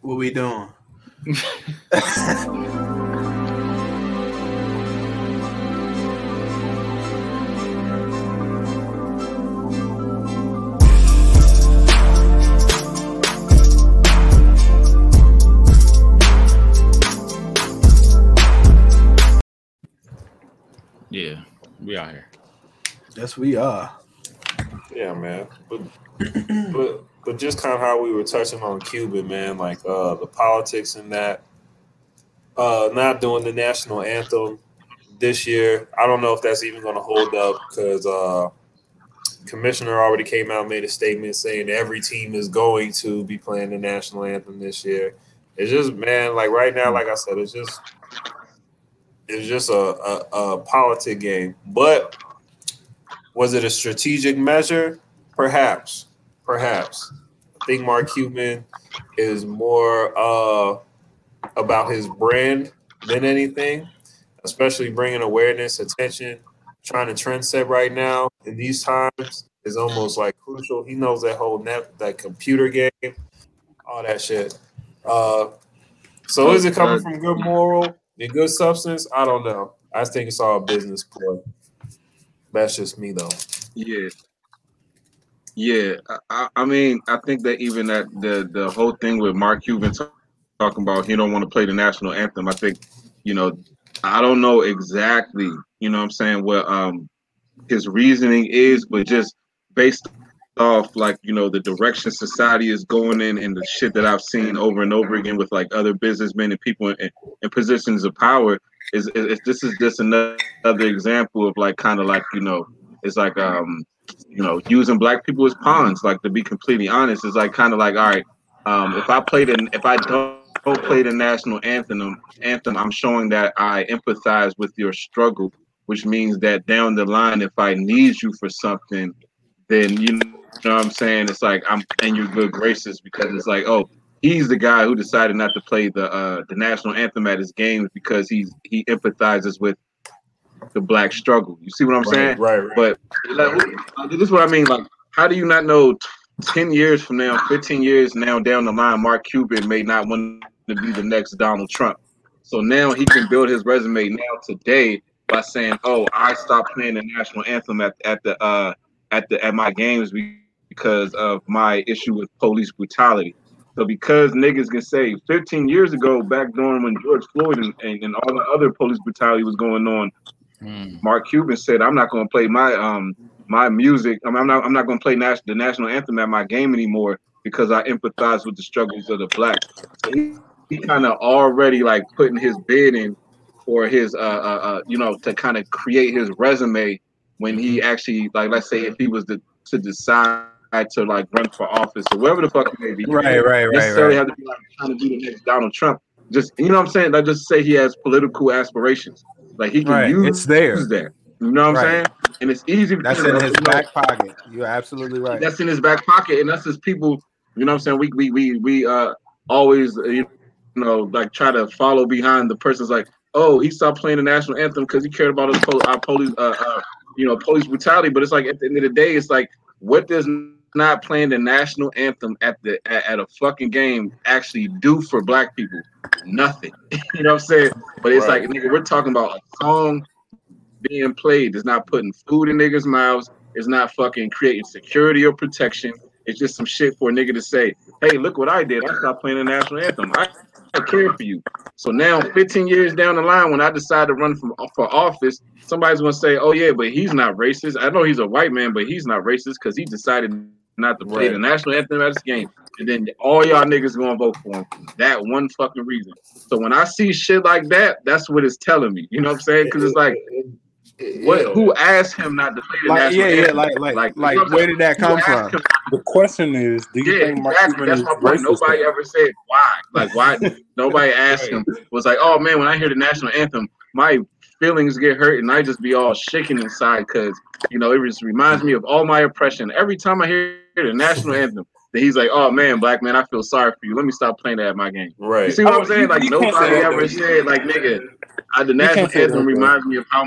What we doing? Yeah, we are here. Yes, we are. Yeah, man. But but but just kind of how we were touching on Cuban, man, like uh the politics and that. Uh not doing the national anthem this year. I don't know if that's even gonna hold up because uh commissioner already came out made a statement saying every team is going to be playing the national anthem this year. It's just man, like right now, like I said, it's just it's just a, a, a politic game. But was it a strategic measure? Perhaps. Perhaps. I think Mark Cuban is more uh, about his brand than anything, especially bringing awareness, attention, trying to trend set right now in these times is almost like crucial. He knows that whole net, that computer game, all that shit. Uh, so is it coming from good moral and good substance? I don't know. I think it's all business ploy. That's just me though. Yeah. Yeah, I, I mean, I think that even that the the whole thing with Mark Cuban t- talking about he don't want to play the national anthem. I think, you know, I don't know exactly, you know, what I'm saying what um his reasoning is, but just based off like you know the direction society is going in and the shit that I've seen over and over again with like other businessmen and people in, in positions of power is, is, is this is just another, example of like kind of like you know it's like um you know using black people as pawns like to be completely honest it's like kind of like all right um if I played in if I don't don't play the national anthem anthem I'm showing that I empathize with your struggle which means that down the line if I need you for something then you know what I'm saying? It's like I'm in your good graces because it's like, oh, he's the guy who decided not to play the uh, the national anthem at his games because he's he empathizes with the black struggle. You see what I'm Right, saying? right, right. But like, this is what I mean. Like, how do you not know? Ten years from now, fifteen years now down the line, Mark Cuban may not want to be the next Donald Trump. So now he can build his resume now today by saying, "Oh, I stopped playing the national anthem at at the uh, at the at my games because of my issue with police brutality." So because niggas can say 15 years ago, back during when George Floyd and, and, and all the other police brutality was going on, Mark Cuban said, "I'm not going to play my um my music. I mean, I'm not I'm not going to play nas- the national anthem at my game anymore because I empathize with the struggles of the black." So he, he kind of already like putting his bid in for his uh, uh, uh you know to kind of create his resume when he actually like let's say if he was to, to decide to like run for office or whatever the fuck it may be. Right, right, right, Necessarily right. have to be like trying to be the next Donald Trump. Just you know what I'm saying? Like just say he has political aspirations. Like he can Right, use it's there. use that. You know what I'm saying? And it's easy. That's in his know, back pocket. You're absolutely right. that's in his back pocket, and that's his people. You know what I'm saying? We we we we uh always uh, you know like try to follow behind the person's like, oh, he stopped playing the national anthem because he cared about his pol- our police uh, uh you know police brutality. But it's like at the end of the day, it's like what does not playing the national anthem at the at, at a fucking game actually do for black people? Nothing. you know what I'm saying? But it's Right. like nigga, we're talking about a song being played. It's not putting food in niggas' mouths. It's not fucking creating security or protection. It's just some shit for a nigga to say, hey, look what I did. I stopped playing the national anthem. I, I care for you. So now, 15 years down the line, when I decide to run from, for office, somebody's gonna say, oh yeah, but he's not racist. I know he's a white man, but he's not racist because he decided not to play Right. the national anthem at this game. And then all y'all niggas gonna vote for him. for That one fucking reason. So when I see shit like that, that's what it's telling me. You know what I'm saying? Because it's like, what? Who asked him not to play the Like, national yeah, yeah, anthem? like, like, like, you know where did that come asked from? The question is, do you yeah, think Mark exactly. Cuban That's my point. Nobody though? ever said why. Like why? nobody asked him. Was like, oh man, when I hear the national anthem, my feelings get hurt, and I just be all shaking inside because you know it just reminds me of all my oppression. Every time I hear the national anthem, then he's like, oh man, black man, I feel sorry for you. Let me stop playing that at my game. Right. You see what Oh, I'm saying? Like nobody say that, ever said, like nigga, uh, the national anthem that, reminds me of how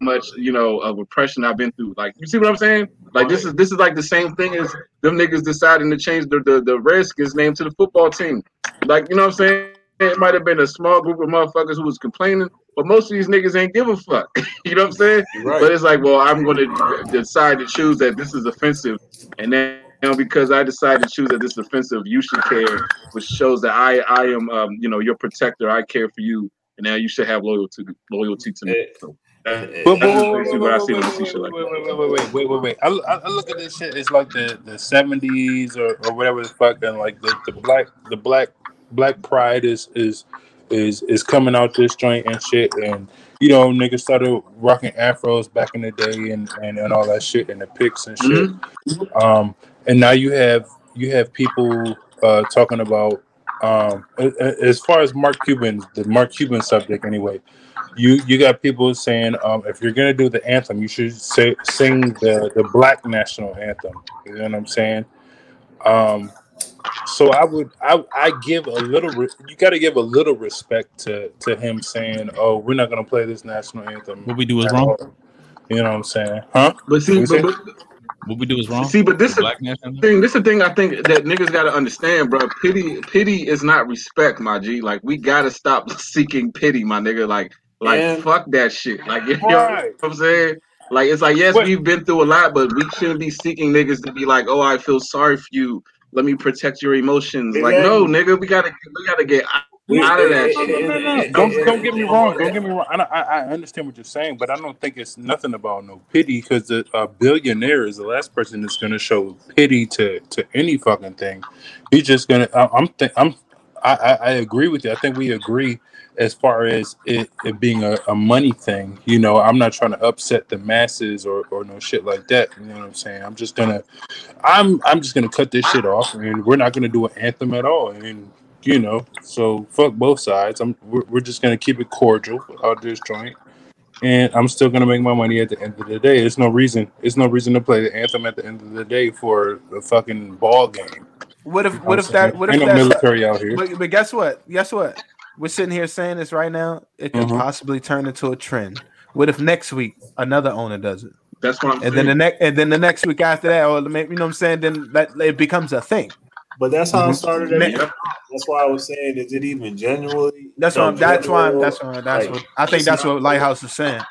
much, you know, of oppression I've been through. Like, you see what I'm saying? Like, this is this is like the same thing as them niggas deciding to change the the, the Redskins name to the football team. Like, you know what I'm saying? It might have been a small group of motherfuckers who was complaining, but most of these niggas ain't give a fuck. you know what I'm saying? Right. But it's like, well, I'm going to decide to choose that this is offensive, and then now because I decided to choose that this offensive, you should care, which shows that I I am um you know your protector. I care for you, and now you should have loyalty loyalty to me. So, wait, wait, what I wait, see when I wait, wait, wait, wait, wait, wait, wait, wait, wait. I, I, look at this shit. It's like the the seventies or, or whatever the fuck, and like the, the black the black black pride is is is is coming out this joint and shit. And you know, niggas started rocking afros back in the day and and, and all that shit and the pics and shit. Um, and now you have you have people uh talking about um a- a- as far as Mark Cuban, the Mark Cuban subject anyway you you got people saying um, if you're gonna do the anthem, you should say sing the the black national anthem. You know what I'm saying? Um, so I would I I give a little re- you got to give a little respect to to him saying, oh, we're not gonna play this national anthem. What we do is wrong. all." You know what I'm saying? Huh? But see, but, but, What we do is wrong. see, but this The is black national. thing. This is the thing I think that niggas got to understand, bro. Pity, pity is not respect, my G. Like we gotta stop seeking pity, my nigga. Like, like And- fuck that shit. Like, you know Right. what I'm saying? Like, it's like yes, What- we've been through a lot, but we shouldn't be seeking niggas to be like, oh, I feel sorry for you. Let me protect your emotions. Like, no, nigga, we gotta, we gotta get out of that shit. no, no, no. Don't don't get me wrong. Don't get me wrong. I, I, I understand what you're saying, but I don't think it's nothing about no pity because a billionaire is the last person that's going to show pity to to any fucking thing. He's just gonna. I, I'm think I'm. I, I I agree with you. I think we agree as far as it, it being a, a money thing. You know, I'm not trying to upset the masses or, or no shit like that. You know what I'm saying? I'm just gonna. I'm I'm just gonna cut this shit off, and we're not gonna do an anthem at all. And you know, so fuck both sides. I'm we're, we're just gonna keep it cordial out this joint, and I'm still gonna make my money at the end of the day. There's no reason. There's no reason to play the anthem at the end of the day for a fucking ball game. What if You what I'm if that saying? what if ain't no that's military out here? but, but guess what? Guess what? We're sitting here saying this right now. It could Mhm. possibly turn into a trend. What if next week another owner does it? That's what I'm And then the saying. next and then the next week after that, or maybe you know what I'm saying, then that it becomes a thing. But that's how it started. Ne- everything. That's why I was saying, is it even genuinely? That's no, what I'm, that's why I'm, that's why that's like, what I think that's not- what Lighthouse is saying.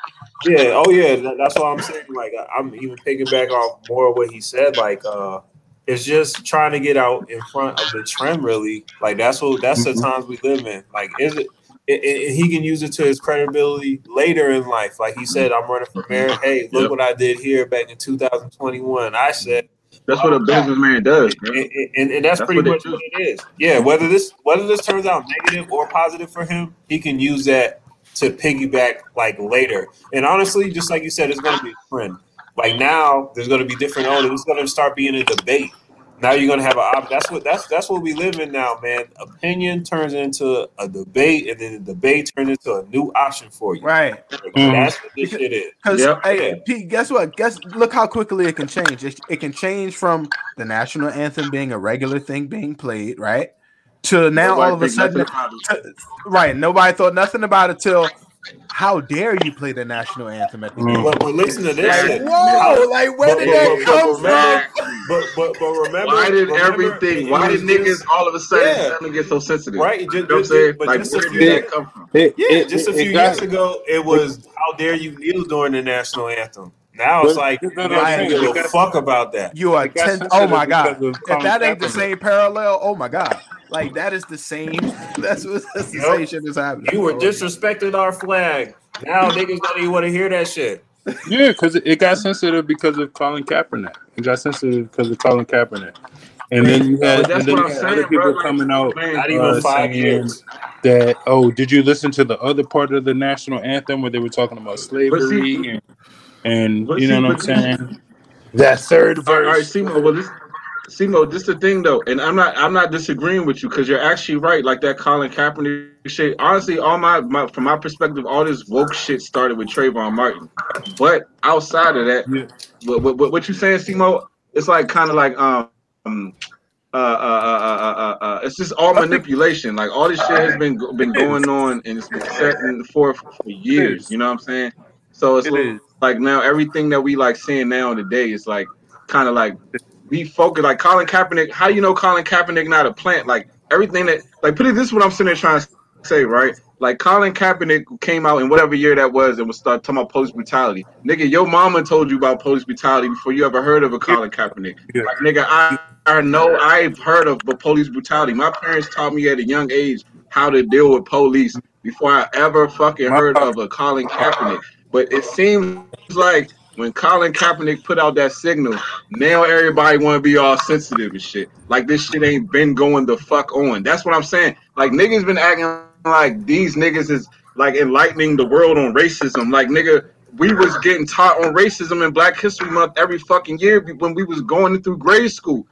Yeah, oh yeah, that- that's what I'm saying. Like I- I'm even picking back off more of what he said. Like uh it's just trying to get out in front of the trend. Really, like that's what that's Mhm. the times we live in. Like is it? it, it- he can use it to his credibility later in life. Like he said, I'm running for mayor. Hey, look Yep. what I did here back in 2021. I said, That's what a businessman does, and, man. and, and that's, That's pretty what much what it is. Yeah, whether this whether this turns out negative or positive for him, he can use that to piggyback like later. And honestly, just like you said, it's going to be a trend. Like now, there's going to be different owners. It's going to start being a debate. Now you're going to have a op- that's what that's that's what we live in now, man. Opinion turns into a debate, and then the debate turns into a new option for you. Right. Like, Mhm. That's what this shit is. Because Yep. hey, Pete, guess what? Guess look how quickly it can change. It, it can change from the national anthem being a regular thing being played, right? To now Nobody all of a sudden, nothing about it. to- right? Nobody thought nothing about it till how dare you play the national anthem at the Mm. game? But, but listen to this. Like, shit. whoa, like where but- did but- that but- come but remember- from? But but but remember, Why did remember, everything? Why did niggas just- all of a sudden Yeah. suddenly get so sensitive? right? Just, You know what I'm just, saying? but Like, just a where few did that come from? It- yeah, it- just a few it got- years ago, it was how dare you kneel during the national anthem. Now it's like no, you no, don't give a fuck about that. You are It got ten. Oh my god! If Colin that ain't the same parallel, oh my god! Like that is the same. That's what that's the Yup. same shit that's happening. You were disrespecting our flag. Now niggas don't even want to hear that shit. Yeah, because it, it got sensitive because of Colin Kaepernick. It got sensitive because of Colin Kaepernick. And then you had, and then you had saying, other people bro. Like, coming out Not even uh, five saying years. that, oh, did you listen to the other part of the national anthem where they were talking about slavery and, and but you know see, what I'm but- saying? That third All right, all right, verse. Simo. Well, this, Simo, this the thing though, and I'm not, I'm not disagreeing with you because you're actually right. Like that Colin Kaepernick shit. Honestly, all my, my, from my perspective, all this woke shit started with Trayvon Martin. But outside of that, Yeah. what, what, what, what you saying, Simo? It's like kind of like um. um uh, uh, uh, uh, uh, uh, it's just all manipulation. Like all this shit has been been going on and it's been set in for for years. You know what I'm saying? So it's It like, is. Like now everything that we like seeing now today is like kind of like we focus like Colin Kaepernick. How do you know Colin Kaepernick not a plant? Like everything that like put it this is what I'm sitting there trying to say, right? Like Colin Kaepernick came out in whatever year that was and was start talking about police brutality. Nigga, your mama told you about police brutality before you ever heard of a Colin Kaepernick. Yeah. Like nigga, I I know I've heard of the police brutality. My parents taught me at a young age how to deal with police before I ever fucking heard of a Colin Kaepernick. But it seems like when Colin Kaepernick put out that signal, now everybody want to be all sensitive and shit. Like this shit ain't been going the fuck on. That's what I'm saying. Like niggas been acting like these niggas is like enlightening the world on racism. Like nigga, we was getting taught on racism in Black History Month every fucking year when we was going through grade school.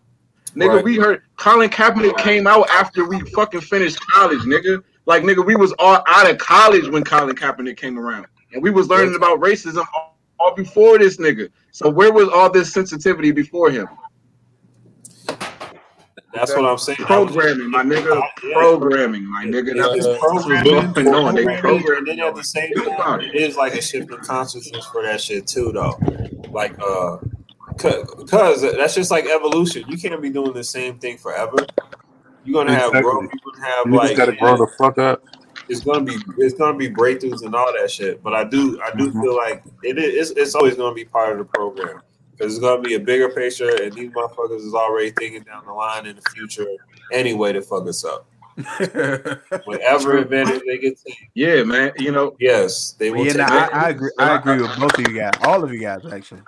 Nigga, Right. we heard Colin Kaepernick came out after we fucking finished college, nigga. Like nigga, we was all out of college when Colin Kaepernick came around, and we was learning about racism all, all before this nigga. So where was all this sensitivity before him? That's what I'm saying. Programming, my nigga. Programming, my nigga. That's It's what programming, been knowing. They programming, program and then at the same time, it is like a shift in consciousness for that shit too, though. Like, uh, because that's just like evolution. You can't be doing the same thing forever. You're gonna have Exactly. growth. You're gonna have Niggas like gotta grow the fuck up. It's gonna be it's gonna be breakthroughs and all that shit. But I do I do Mhm. feel like it is it's always gonna be part of the program because it's gonna be a bigger picture, and these motherfuckers is already thinking down the line in the future anyway to fuck us up. Whatever advantage they get, to, Yeah, man. You know, yes, they will. yeah, take nah, I. I agree. I agree with both of you guys. All of you guys, actually.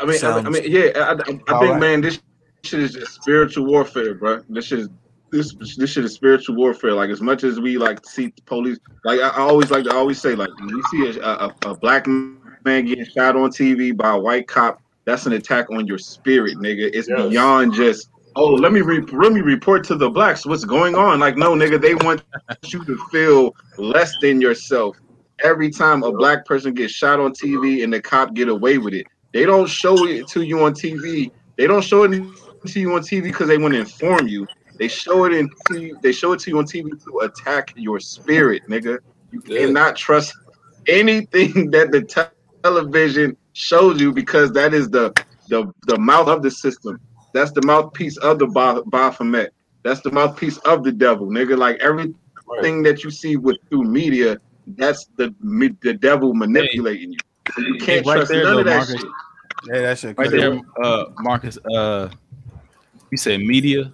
I mean, I, I mean, yeah. I, I, I think, alright. man, this shit is just spiritual warfare, bro. This shit is this this shit is spiritual warfare. Like as much as we like see police, like I, I always like to always say, like when we see a, a, a black man getting shot on TV by a white cop, that's an attack on your spirit, nigga. It's Yes. beyond just. Oh, let me re- let me report to the blacks what's going on. Like, no, nigga, they want you to feel less than yourself every time a black person gets shot on TV and the cop get away with it. They don't show it to you on TV. They don't show it to you on TV because they want to inform you. They show it in to they show it to you on TV to attack your spirit, nigga. You Yeah. cannot trust anything that the te- television shows you because that is the the the mouth of the system. That's the mouthpiece of the Ba- Baphomet. That's the mouthpiece of the devil, nigga. Like everything Right. that you see with through media, that's the the devil manipulating you. So you can't right trust there, none though, of that Marcus. shit. Yeah, that shit. Right there, uh, Marcus. Uh, you said media.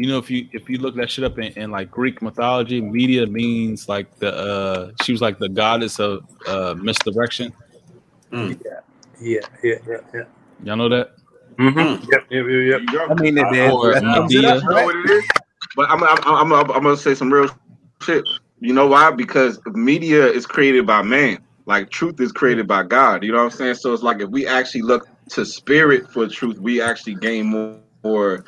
You know, if you if you look that shit up in, in like Greek mythology, media means like the uh, she was like the goddess of uh, misdirection. Yeah, yeah, yeah, yeah. Y'all know that? Mm-hmm. Yep, yep, yep, yep. I mean, it did. Or That sums it Medea. up, You know what it is? But I'm, I'm, I'm, I'm, I'm gonna say some real shit. You know why? Because media is created by man. Like truth is created by God. You know what I'm saying? So it's like if we actually look to spirit for truth, we actually gain more, more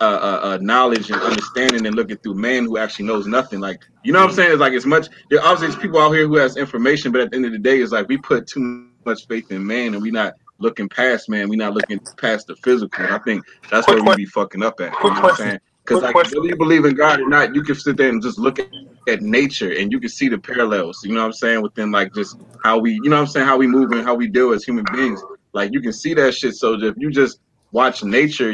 uh, uh, uh, knowledge and understanding than looking through man who actually knows nothing. Like you know what I'm saying? It's like as much there obviously there's people out here who has information, but at the end of the day, it's like we put too much faith in man and we not looking past man. We not looking past the physical. I think that's Quick where we be fucking up at. You know what I'm saying? Because like question. whether you believe in God or not, you can sit there and just look at, at nature and you can see the parallels. You know what I'm saying? Within like just how we, you know what I'm saying, how we move and how we deal as human beings. Like you can see that shit. So if you just watch nature,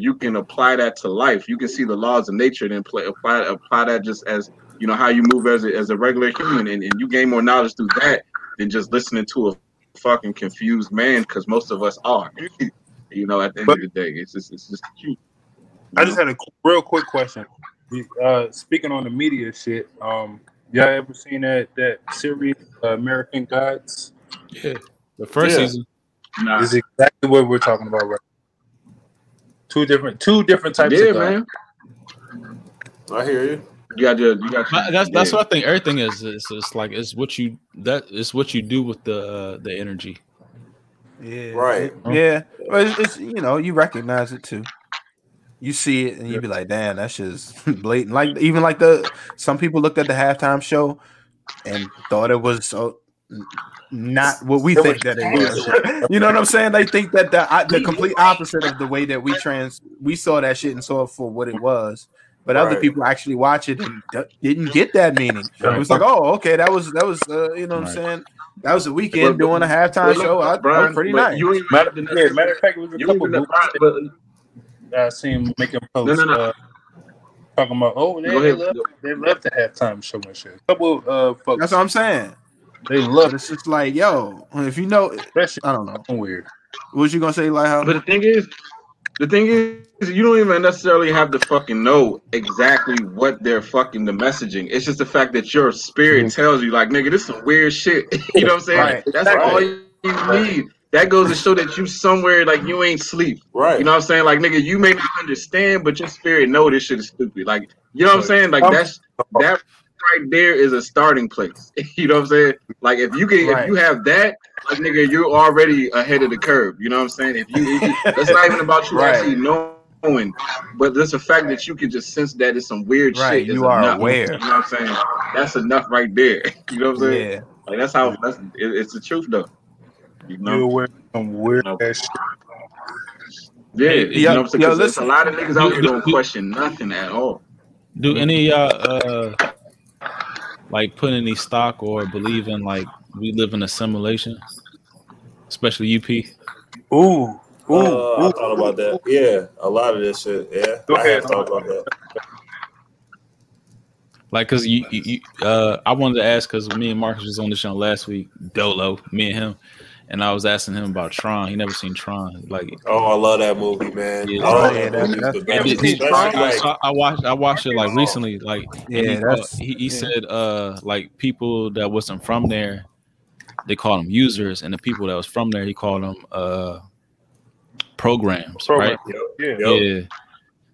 you can apply that to life. You can see the laws of nature and then play, apply apply that just as you know how you move as a, as a regular human, and, and you gain more knowledge through that than just listening to a fucking confused man. Because most of us are. you know, at the end But- of the day, it's just it's just cute. I just had a real quick question. Uh, speaking on the media shit, um, y'all ever seen that that series, uh, American Gods? Yeah. The first Yeah. season. nah. Is exactly what we're talking about right. Two different, two different types yeah, of man. I hear you. You got to, you got. But That's that's yeah. what I think. Everything is it's, it's like it's what you that is what you do with the uh, the energy. Yeah. Right. Yeah. But it's, it's you know you recognize it too. You see it and you be like, damn, that's just blatant. Like even like the some people looked at the halftime show and thought it was so not what we It think that it was. you know what I'm saying? They think that the the complete opposite of the way that we trans we saw that shit and saw it for what it was. but other people actually watch it and d- didn't get that meaning. It was like, oh, okay, that was that was uh, you know what I'm saying. That was a Weeknd But- doing a halftime But show. I, that Brian, was pretty nice. You ain't Matter, the yeah, matter of fact, it was a you couple ain't movies that I seen making posts No, no, no. Uh, talking about oh they, they ahead. love they love the halftime show and shit. couple uh folks That's what I'm saying. They But love it's just like, yo, if you know. I don't know. I'm weird. What you gonna say, Lighthouse? But the thing is, the thing is, you don't even necessarily have to fucking know exactly what they're fucking the messaging. It's just the fact that your spirit mm-hmm. tells you, like, nigga, this is some weird shit. you know what I'm saying? Right. That's all you need. That goes to show that you somewhere like you ain't sleep. Right. You know what I'm saying? Like, nigga, you may not understand, but your spirit know this shit is stupid. Like, you know what I'm saying? Like that's that right there is a starting place. you know what I'm saying? Like if you can Right. if you have that, like nigga, you're already ahead of the curve. You know what I'm saying? If you, if you it's not even about you Right. actually knowing, but there's a fact that you can just sense that it's some weird Right, shit. is you are enough. aware. You know what I'm saying? That's enough right there. You know what I'm saying? yeah, Like that's how that's it, it's the truth though. You You know? aware of some weird No. ass shit. Yeah, Hey, you yo- know what I'm saying? yo, 'Cause there's a lot of niggas out here Do- don't question nothing at all. Do any of y'all uh like put any stock or believe in like we live in a simulation? Especially UP. Ooh, ooh, Uh, I ooh. thought about that. Yeah, a lot of this shit. Yeah, Go I ahead. have thought about that. Like, cause you, you, you uh, I wanted to ask because me and Marcus was on the show last week, Dolo, me and him, and I was asking him about Tron. He never seen Tron. Like, Oh, I love that movie, man. Yeah. I Oh, yeah, that that- movie. that's- The Yeah, best. but see, Especially, Tron- like, so I watched, I watched it like recently. Like, and Yeah, he, that's- he, he yeah. said, uh, like people that wasn't from there, they called them users, and the people that was from there, he called them uh programs, Program. right? Yeah, Yep. Yeah,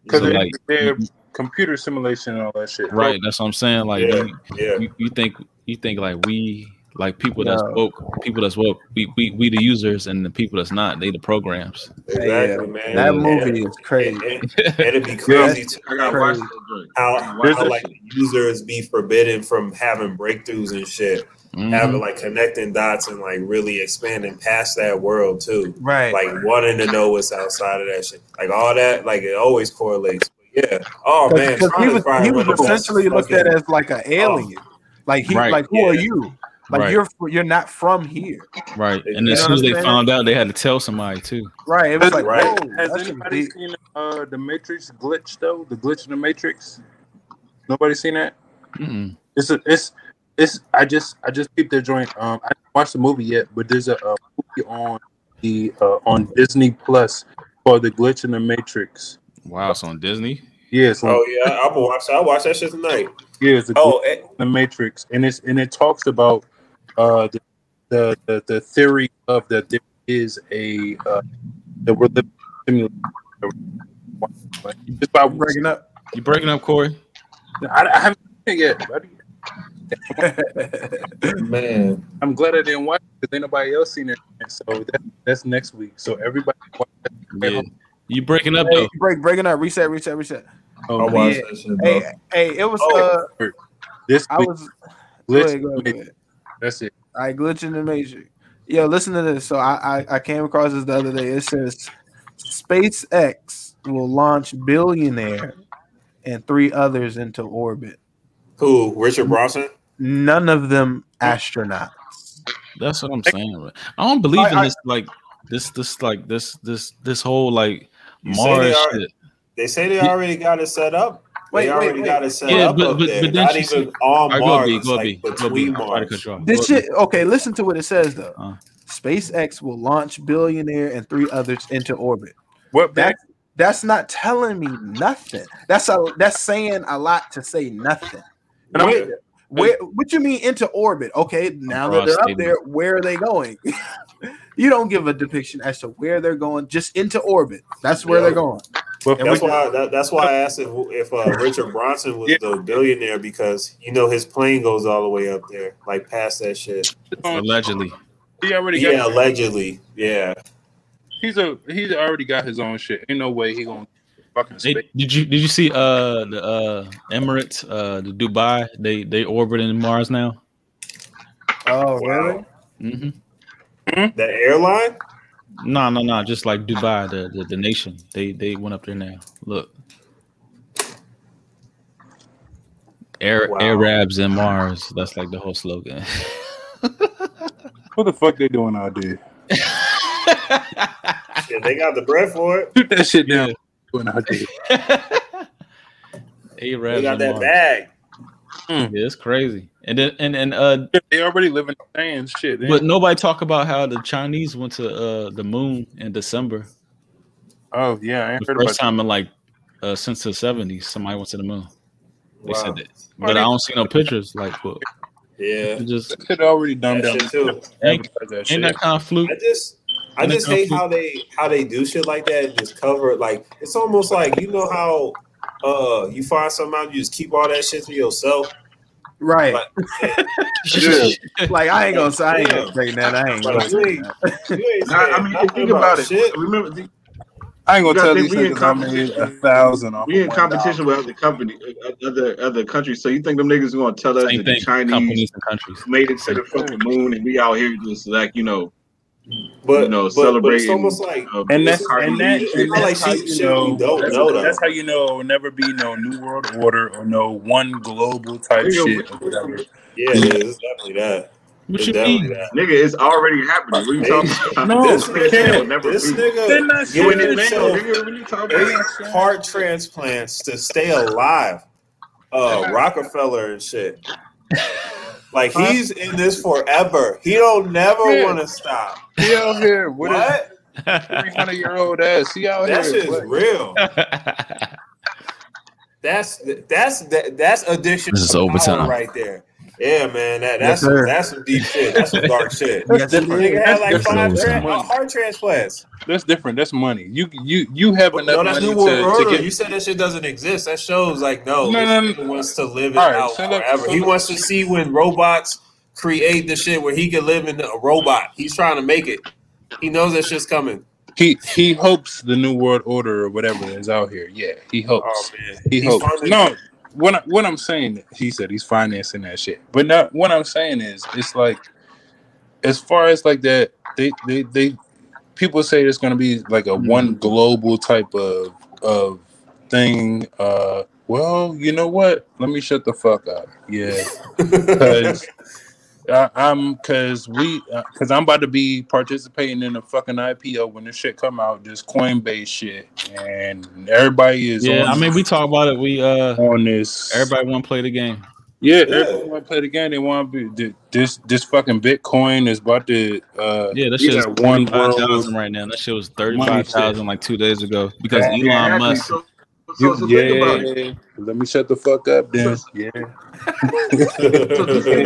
because So, they're, like, they're computer simulation and all that shit. right. That's what I'm saying. Like, Yeah, you, yeah. you, you think you think like we like people that's No. woke, people that's woke, we, we we the users, and the people that's not, they the programs. Exactly, man. that And- movie is crazy. And, and, and it'd be crazy too. I gotta watch. How, There's how a- like users be forbidden from having breakthroughs and shit, Mhm. having like connecting dots and like really expanding past that world too. Right. Like wanting to know what's outside of that shit. Like all that, like it always correlates. But yeah. Oh man, because he was he was of the best essentially looked at as like an alien. Like he Right. like who are you? Like Right. you're you're not from here. Right, and You as soon as they found out, they had to tell somebody too. Right. It was like Right. whoa, Has anybody deep. seen uh, the Matrix glitch though? The glitch in the Matrix. Nobody seen that? Mm-mm. It's a, it's it's. I just I just keep the joint. Um, I didn't watch the movie yet, but there's a, uh movie on the uh, on Disney Plus called The Glitch in the Matrix. Wow, it's on Disney. Yeah, it's on, Oh yeah, I'm gonna watch. I watch that shit tonight. yeah, it's the Oh, eh, the Matrix, and it's and it talks about uh the the the, the theory of that there is a uh, that we're living simulation. Just by breaking up. You breaking up, Corey? I, I haven't seen it yet. buddy. man. I'm glad I didn't watch it because ain't nobody else seen it. So that, that's next week. So everybody, watch that. Yeah. You breaking up Hey, though? break breaking up. Reset. Reset. Reset. Oh, watch yeah. that shit. Hey, hey, it was. Oh. uh this I week, was. Go glitch. ahead, go ahead, go ahead. That's it. I glitch in the matrix. Yo, listen to this. So I, I I came across this the other day. It says SpaceX will launch billionaire and three others into orbit. Who? Richard Branson? None of them astronauts. That's what I'm saying. bro. I don't believe I- in I- this like this this like this this this whole like Mars they are- shit. They say they already got it set up. Wait, they wait, already wait. got it set Yeah, up but- up but- there. but then Not she even said- on All right, go Mars, B, go like go between I'm sorry to Mars. cut you off. This shit. Okay, listen to what it says though. Uh. SpaceX will launch billionaire and three others into orbit. What That that's not telling me nothing. That's a that's saying a lot to say nothing. And I'm- Where, where what you mean into orbit? Okay, now that they're up there, where are they going? you don't give a depiction as to where they're going, just into orbit. That's where Yeah. they're going. What And That's we- why. That, that's why I asked if, if uh, Richard Branson was Yeah. the billionaire because you know his plane goes all the way up there, like past that shit. Allegedly. he already Yeah, allegedly. Yeah. He's a he's already got his own shit. Ain't no way he gonna fucking They, space. did you did you see uh the uh Emirates uh the Dubai they they orbiting Mars now? Oh, Wow. hmm The airline. No no no just like Dubai the, the the nation they they went up there now. Look Air, Wow. Arabs and Mars. That's like the whole slogan. What the fuck they doing out there? Shit, they got the bread for it. Put that shit down. Doing out there. Arabs They got and that Mars. bag. Hmm. Yeah, it's crazy. And then and and uh, They already live in the sand. Shit. but nobody talk about how the Chinese went to uh the moon in December. oh yeah, I ain't The heard about first time in like uh since the seventies, somebody went to the moon. They Wow. said that, but I don't see no pictures. Like, well, Yeah. it just that. Shit already dumbed That down. shit too. Advertise that ain't shit. that kind of fluke. I just I And just it's hate not- how they how they do shit like that and just cover it like it's almost like you know how uh you find something out you just keep all that shit to yourself. Right. Like, Like I ain't gonna say I ain't Damn. gonna say that. I ain't gonna you say that. you Nah, I mean, nothing think about it. Shit. Remember, the- I ain't gonna tell these think we in niggas I made a thousand off. we in of $1. competition with other company, uh, other other countries. So you think them niggas gonna tell us Same that the thing. Chinese Companies and countries. made it to the fucking moon and we out here just like you know, But you know, but, but it's celebrating. almost like uh, And that's and that, and I like that's how shit- you shit know. we that's, know, that's how you know it will never be no new world order or no one global type shit or whatever. yeah, it is. Definitely that. What It's you mean? that. Nigga, it's already happening. What you talking about? no, this it can't. will never This be. They're nigga not You in saying it now, so- nigga. What you talking eight heart transplants to stay alive. Uh, Rockefeller and shit. Like he's in this forever. He don't never Yeah. want to stop. He out here with his What? three hundred year old ass. He out That here. shit is real. That's that's that, that's addiction This is overtime. right there. Yeah, man. That Yes, that's that's some deep shit. That's some dark shit. Yes, it Nigga had like That's five overtime. tra- heart transplants. That's different. That's money. You you you have No, enough that's money new world to, to order. get. You said that shit doesn't exist. That shows like no, No, no, no. wants to live it All right, out forever. so he look- wants to see when robots create the shit where he can live in a robot. He's trying to make it. He knows that shit's coming. He he hopes the new world order or whatever is out here. Yeah, he oh, hopes. Oh man, he He's hopes. funding No, it. What I, what I'm saying, he said he's financing that shit. But not what I'm saying is, it's like as far as like that, they they they people say it's gonna be like a one global type of of thing. Uh, well, you know what? Let me shut the fuck up. Yeah, because. I, I'm because we because I'm about to be participating in a fucking IPO when this shit come out, this Coinbase shit, and everybody is yeah, on, I mean, we talk about it. We uh, on this. everybody want to play the game. yeah, Yeah. everybody want to play the game. They want to be this this fucking Bitcoin is about to uh Yeah, that we shit is got one one thousand right now. That shit was thirty five thousand like two days ago because Yeah, Elon Musk. So, so, so yeah, think about it. let me shut the fuck up, then. Yeah, So just think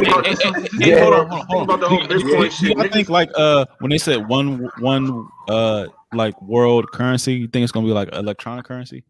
about, so just think Hey, hold on, about- hold on, think about the whole Do you- Bitcoin do shit. you- I Niggas- think like uh when they said one one uh like world currency, you think it's gonna be like electronic currency?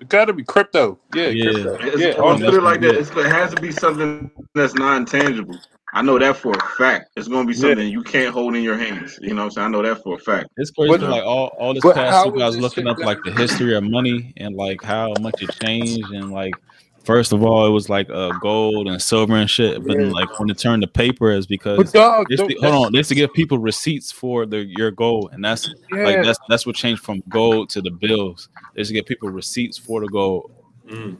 it got to be crypto. Yeah, Yeah. crypto. It's, Yeah, let's all put it like that. Yeah. It's, it has to be something that's non-tangible. I know that for a fact. It's going to be Yeah. something you can't hold in your hands. You know what I'm saying? I know that for a fact. It's crazy. But- like all all this but past week, I was looking shit up like the history of money and like how much it changed and like. First of all, it was like uh, gold and silver and shit, but then Yeah. like when it turned to paper, is because But dog, They used hold on, they used to give people receipts for the your gold, and that's yeah. like that's that's what changed from gold to the bills. They used to give people receipts for the gold. Mm.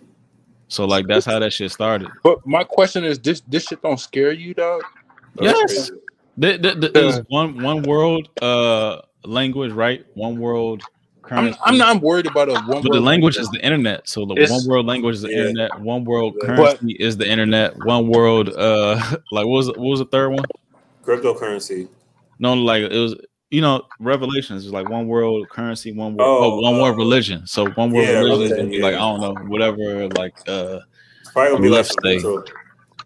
So like that's how that shit started. But my question is, this this shit don't scare you, dog? Yes, There- there- there is one one world uh language, right? One world Currency. I'm, currency. I'm not worried about a one. But the language is the internet. So the It's- one world language is the Yeah. internet. One world But- currency is the internet. One world uh like what was what was the third one? Cryptocurrency. No, like it was you know, Revelations is like one world currency, one world, Oh, oh, one world uh, religion. So one world yeah, religion okay, gonna yeah. like I don't know, whatever, like uh, It's probably gonna be Left some state.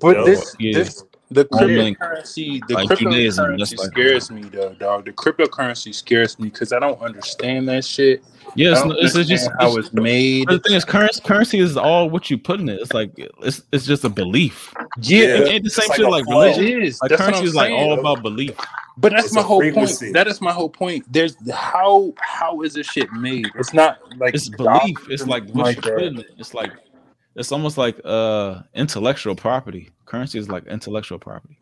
But Yeah. this, Yeah. this, the One million- cryptocurrency, the like Judaism, cryptocurrency that's like- scares me though, dog. The cryptocurrency scares me because I don't understand that shit. yeah, I it's, it's, it's just how it's, it's made. the thing is currency, currency is all what you put in it. It's like it's it's just a belief. Yeah, It ain't the same like shit like religion. is. Like That's currency is like all about belief. But that's It's my whole frequency. point. That is my whole point. There's how how is this shit made? It's not like It's belief. It's like what like you put that. in it. It's like it's almost like uh intellectual property. Currency is like intellectual property.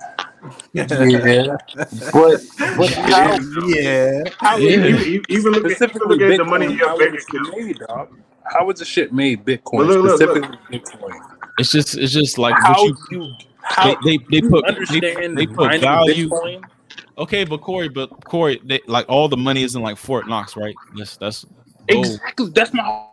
Yeah, but but how, yeah. how Yeah. is Even, even- even look at, even specifically look at the money in your how bank is account. it made, dog? How is the shit made Bitcoin? But look, look, look. specifically Bitcoin. It's just it's just like How what you, you how they, they, they you put they, understand they put value. Bitcoin? Okay, but Corey, but Corey, they, like all the money is in like Fort Knox, right? That's that's gold. Exactly. That's my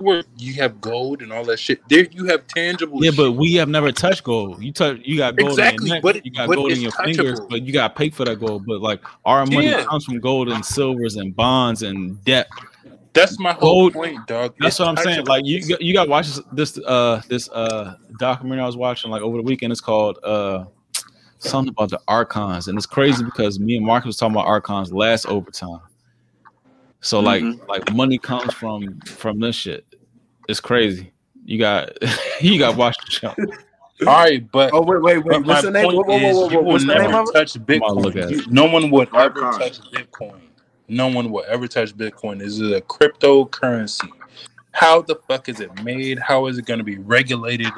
word. You have gold and all that shit. There, you have tangible. Yeah, shit. but we have never touched gold. You touch, you got gold Exactly, in your neck, but- you got but gold in it's your fingers, but you got to pay for that gold. But like our money Yeah. comes from gold and silvers and bonds and debt. that's my whole gold- point, dog. That's It's what I'm saying. Like you, got- you got to watch this, this uh this uh documentary I was watching like over the weekend. It's called uh something about the archons, and it's crazy because me and Marcus was talking about archons last overtime. So like Mhm. like money comes from from this shit. It's crazy. You got you got to watch the show. All right, but Oh wait, wait, wait. What's my the name? point Whoa, whoa, is whoa, whoa, you will What's the name never of it? touch gonna look Bitcoin. at You- no one would ever Archon. touch Bitcoin. No one will ever touch Bitcoin. This is a cryptocurrency. How the fuck is it made? How is it going to be regulated?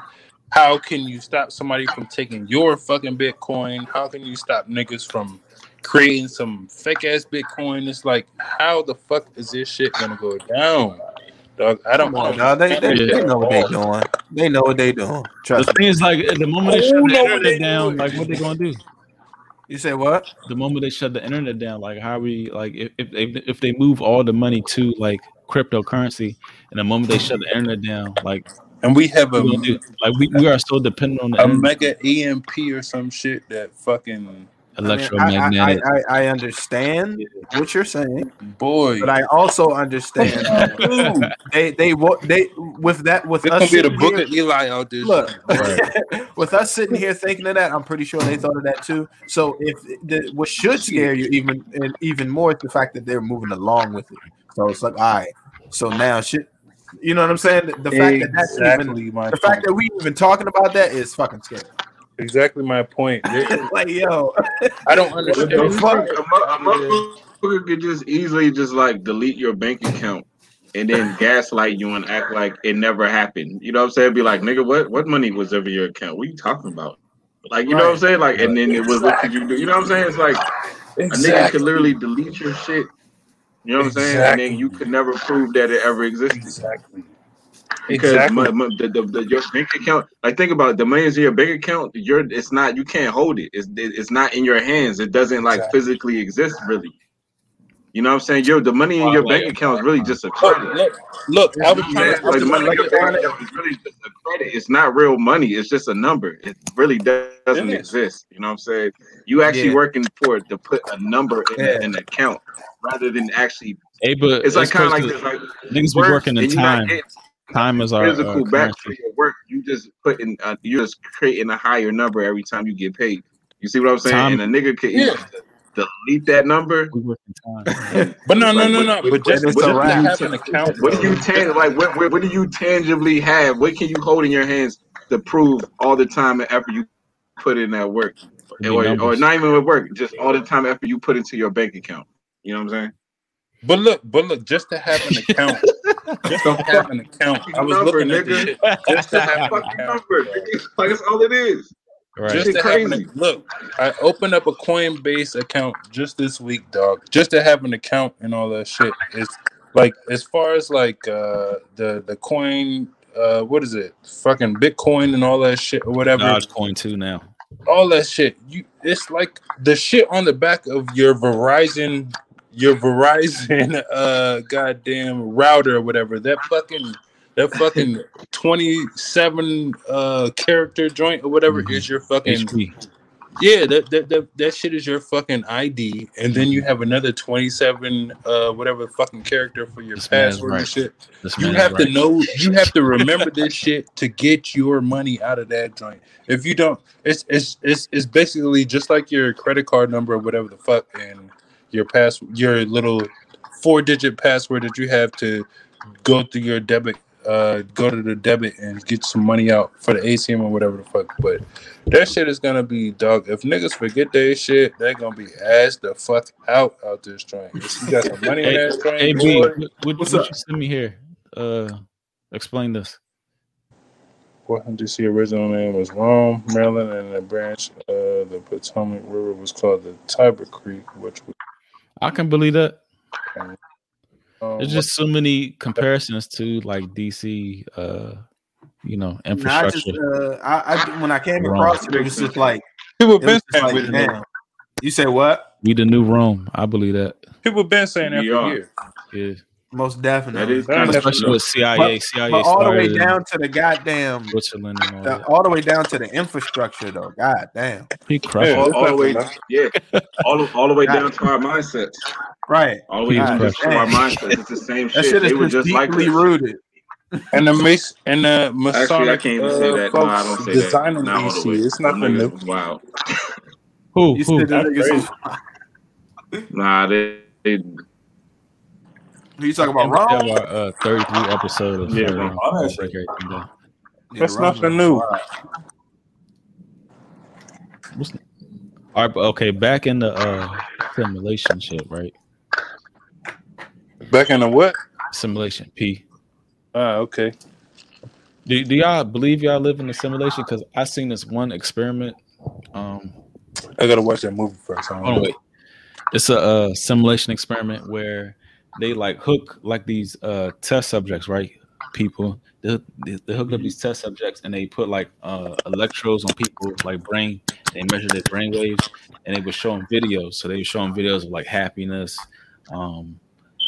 How can you stop somebody from taking your fucking Bitcoin? How can you stop niggas from creating some fake ass Bitcoin? It's like, how the fuck is this shit gonna go down? Dog, I don't Come on, know. dog. They, they, they know what they're doing. They know what they're doing. The Trust me. thing is, like the moment they shut the know what they internet down, like what they gonna do? You say what? The moment they shut the internet down, like how we like if if they, if they move all the money to like cryptocurrency, and the moment they shut the internet down, like And we have a, we do? Like we, we are so dependent on the a internet, mega EMP or some shit that fucking I, mean, I, electromagnetic. I, I, I understand what you're saying, boy. but I also understand they they wa- they with that with It's us gonna be the sitting book here- of Eli out there. Look, Right. with us sitting here thinking of that, I'm pretty sure they thought of that too. So if the, what should scare you even and even more is the fact that they're moving along with it. So it's like, all right. So now shit, you know what I'm saying? The, the fact that that's even exactly my the fact that we even talking about that is fucking scary. exactly my point. Like yo, I don't The understand. fuck? A mo- a motherfucker could just easily just like delete your bank account and then gaslight you and act like it never happened. You know what I'm saying? Be like, nigga, what what money was over your account? What are you talking about? Like, you know what I'm saying? Like, and then it was what did you do? You know what I'm saying? It's like a nigga could literally delete your shit. You know what I'm saying? And then you could never prove that it ever existed. Exactly. Because Exactly. mo- mo- the, the, the, your bank account, like think about it, the money is in your bank account. You're it's not you can't hold it. It's it's not in your hands. It doesn't like Exactly. physically exist really. You know what I'm saying? Your the money in your bank account is really just a credit. look, look, I was trying to, I Like the money in your bank account is really just a credit. It's not real money. It's just a number. It really does, doesn't It is. exist. You know what I'm saying? You actually Yeah. working for it to put a number in Yeah. an account rather than actually. Hey, but It's like kind of like crazy. this. Like niggas be working in and you're not time. Time is our physical uh, back for your work. You just put in, uh, you're just creating a higher number every time you get paid. You see what I'm saying? Time- and a nigga can Yeah. Delete that number. We work in time. But no, no, no, no. But just, what- just to have an account. What do you tan- like? What, what what do you tangibly have? What can you hold in your hands to prove all the time and effort you put in that work, or, or not even with work, just all the time effort you put into your bank account? You know what I'm saying? But look, but look, just to have an account, just to have an account. I was Number, looking at this shit. Just to have an Fucking account. number, like that's all it is. Right. Just Shit to have crazy. an, look, I opened up a Coinbase account just this week, dog. Just to have an account and all that shit. It's like as far as like uh the the coin uh what is it? Fucking Bitcoin and all that shit or whatever. Dogecoin too now. all that shit. You it's like the shit on the back of your Verizon your Verizon uh goddamn router or whatever. That fucking that fucking 27 uh character joint or whatever Mhm. is your fucking HP. yeah that, that that that shit is your fucking ID and then you have another 27 uh whatever fucking character for your This password right. and shit. This You have to right. know. You have to remember this shit to get your money out of that joint. If you don't, it's it's it's it's basically just like your credit card number or whatever the fuck, and your pass your little four digit password that you have to go through your debit. Uh, go to the debit and get some money out for the ATM or whatever the fuck. But that shit is gonna be dog. If niggas forget their shit, they're gonna be ass the fuck out out this joint. If you got some money in Hey, that joint, Hey, B, boy, what, what, What's what up? you send me here? Uh, explain this. Washington D.C. original name was Rome, Maryland, and the branch of the Potomac River was called the Tiber Creek, which was I can believe that. There's just so many comparisons to like DC uh you know, Nah, I infrastructure. just uh, I, I when I came Wrong. across it, it was just like People been saying like, we the. You say what? we the new Rome. I believe that. people been saying that for years. Yeah, Most definitely. That is kind of especially with CIA. But- CIA but all the way down to the goddamn, Switzerland and all the, all the way down to the infrastructure, though. God damn. He crushed Yeah. all, all the way, yeah, all the, all the way down to our mindsets. Right. All the way down to our mindsets. It's the same shit. shit They were just just like deeply rooted. And the Mace and the Masonic Actually, I can't even say uh, that. No, I don't say that. designing Not all the way. It's nothing new. Wow. Who? Who? said the That's niggas crazy. was- Nah, they, they Who you talking about? We have Wrong? our uh, 33 episode of Yeah, uh, Rome. All shit. break everything down. That's Rome nothing new. wild. What's all right, but okay, back in the uh, simulation shit, right? Back in the what? Simulation P. Ah, okay. Do, do y'all believe y'all live in a simulation? Because I seen this one experiment. Um, I gotta watch that movie first. I don't hold on, wait. It's a, uh simulation experiment where they like hook like these uh test subjects, right? People they, they, they hook up these test subjects and they put like uh electrodes on people like brain. They measure their brain waves and they were showing videos. So they were showing videos of like happiness, um,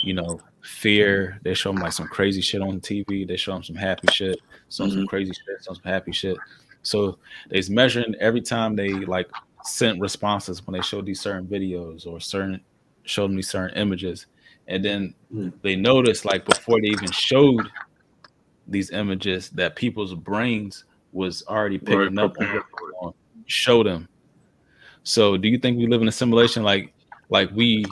you know, fear. They show them like some crazy shit on TV. They show them some happy shit, some some crazy shit, some some happy shit. So they's measuring every time they like sent responses when they showed these certain videos or certain showed me certain images, and then Mm. they noticed like before they even showed these images that people's brains was already picking up on prepared what they want to show them. So, do you think we live in a simulation like like we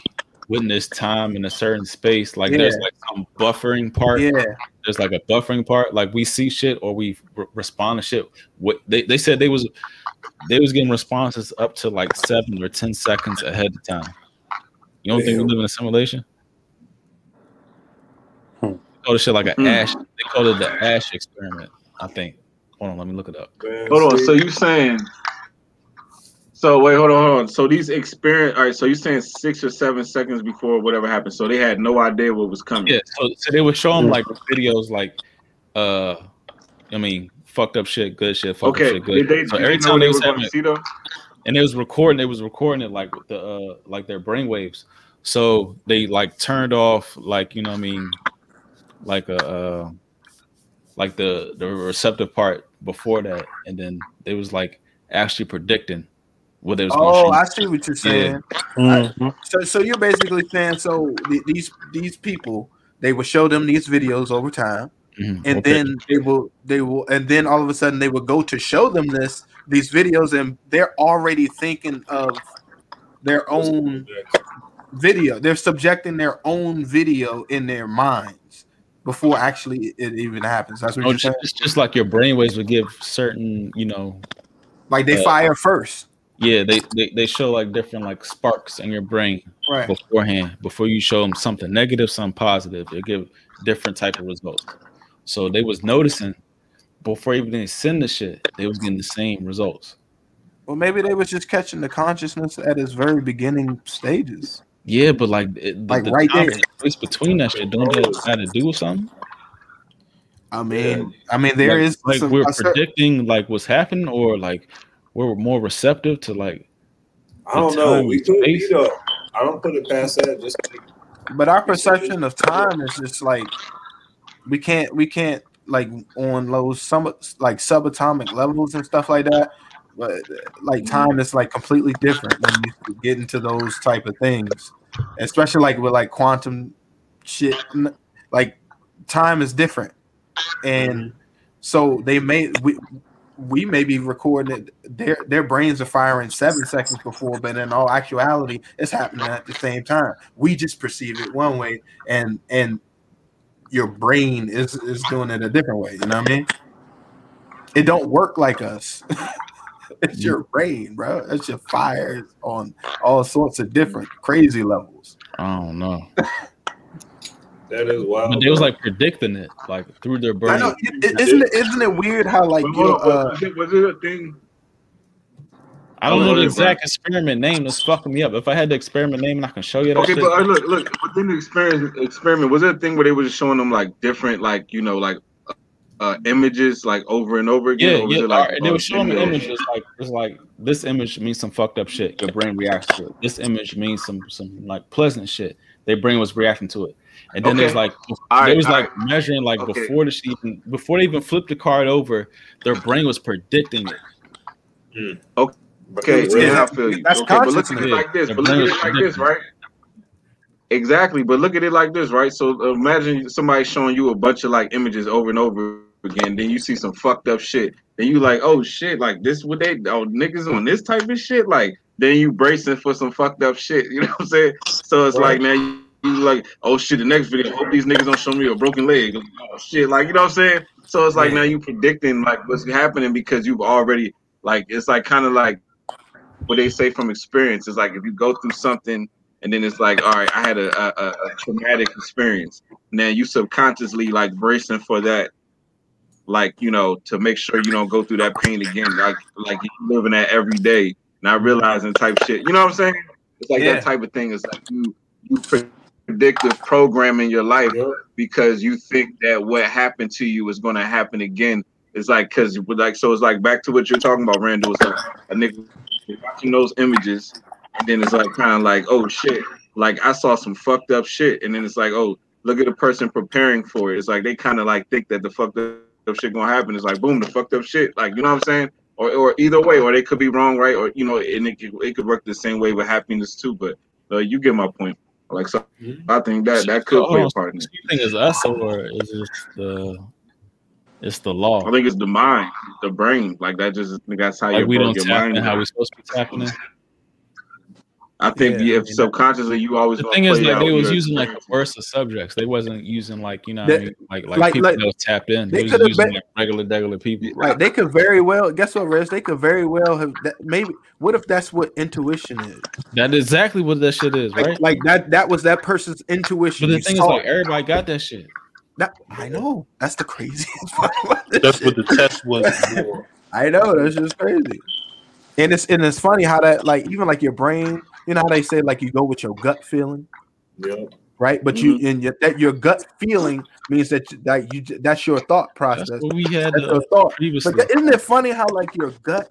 witness time in a certain space? Like there's like some buffering part Yeah. there's like a buffering part like we see shit or we re- respond to shit what they, they said they was they was getting responses up to like seven or ten seconds ahead of time you don't think we live in a simulation Hmm. they call this shit like an Hmm. ash they call it the ash experiment i think hold on let me look it up Hold on. So you saying? So wait, hold on, hold on. So these experience. All right. So you saying six or seven seconds before whatever happened. So they had no idea what was coming. yeah so, so they would show them like videos like uh i mean fucked up shit good shit fucked up shit good Did they, so did every they time they they was were going having to see and it was recording they was recording it like with the uh like their brainwaves. so they like turned off like you know what i mean like a uh like the the receptive part before that and then they was like actually predicting what they was Oh, gonna I see what you're saying. Mhm. So, so you're basically saying so th- these these people they will show them these videos over time, Mhm. and Okay. then they will they will and then all of a sudden they will go to show them this these videos, and they're already thinking of their own video. They're subjecting their own video in their minds before actually it even happens. That's what Oh, you're saying. just, just like your brainwaves would give certain you know Like they uh, fire first, yeah they, they they show like different like sparks in your brain right? beforehand before you show them something negative something positive they give different type of results so they was noticing before even they send the shit they was getting the same results Well, maybe they was just catching the consciousness at its very beginning stages. Yeah but like it, the, Like the right there. and space between that shit don't that got to do with something I mean, I mean, there like, is like some, we're a cer- predicting like what's happening or like we're more receptive to like I don't know. We and could be space. though. I don't put it past that. Just like, but our perception of time is just like we can't we can't like on low some like subatomic levels and stuff like that. But like time is like completely different when you get into those type of things, especially like with like quantum shit. Like time is different, and so they may we we may be recording it. Their their brains are firing seven seconds before, but in all actuality, it's happening at the same time. We just perceive it one way, and and your brain is is doing it a different way. You know what I mean? It don't work like us. it's your brain, bro. It's your fires on all sorts of different crazy levels. i don't know that is wild. but they was like predicting it like through their I brain know. it- Isn't it? Isn't it weird how like you hold uh, was, it, was it a thing? I don't know the Oh, exact experiment name. That's fucking me up. If I had the experiment name and I can show you that Okay, shit, but uh, look, look. Within the experiment, experiment was it a thing where they were just showing them like different, like you know, like uh images like over and over again? Yeah, or was yeah. it like, all right, they were showing the images like it's like this image means some fucked up shit. Your brain reacts to it. This image means some some like pleasant shit. Their brain was reacting to it. And then there's like All they right, was all like measuring like Okay. before the shit even before they even flipped the card over, their brain was predicting it. Okay, Really? yeah, I feel you. That's okay, but look at it like this. The But look at brain it is like this, right? Exactly, but look at it like this, right? So imagine somebody showing you a bunch of like images over and over again. Then you see some fucked up shit. Then you like, oh shit, like this what they oh niggas on this type of shit. Like then you bracing for some fucked up shit. You know what I'm saying? So it's like now you, you like, oh shit, the next video, hope these niggas don't show me a broken leg. Oh shit, like you know what I'm saying? So it's like now you predicting like what's happening because you've already like it's like kind of like what they say from experience is like if you go through something and then it's like all right i had a, a, a- a traumatic experience now you subconsciously like bracing for that like you know to make sure you don't go through that pain again like like you living that every day not realizing type shit. You know what i'm saying? It's like Yeah. that type of thing it's like you you predictive programming your life Yeah. because you think that what happened to you is going to happen again. It's like because like so it's like back to what you're talking about randall. It's like a nigga watching those images and then it's like kind of like oh shit. Like i saw some fucked up shit and then it's like oh look at the person preparing for it. It's like they kind of like think that the fucked up shit gonna happen. It's like boom the fucked up shit. Like you know what i'm saying? Or, or either way or they could be wrong right? Or you know and it, could- it could work the same way with happiness too but uh, you get my point. Like so i think that that could play a part in it. You think it's us or is it the it's the law? i think it's the mind the brain. Like that just that's how Like your, we don't your mind how we're supposed to be tapping in. I think Yeah, if and- subconsciously you always The gonna thing is, like they was using like the experiences. worst of subjects. They wasn't using like you know, That- I mean, like like, like- people like- that was tapped in. they They was could've using been- like regular, regular people. Right. They could very well guess what, Rez? They could very well have that maybe what if that's what intuition is? That is exactly what that shit is, Like, right? like that that was that person's intuition. But the thing is, like everybody got that shit. That- I know. That's the craziest part about this That's shit. what the test was for. I know that's just crazy. And it's and it's funny how that like even like your brain, you know how they say like you go with your gut feeling, Yeah. right? But you and your, that your gut feeling means that you- that you that's your thought process. That's what we had That's uh, your thought. previously. But isn't it funny how like your gut,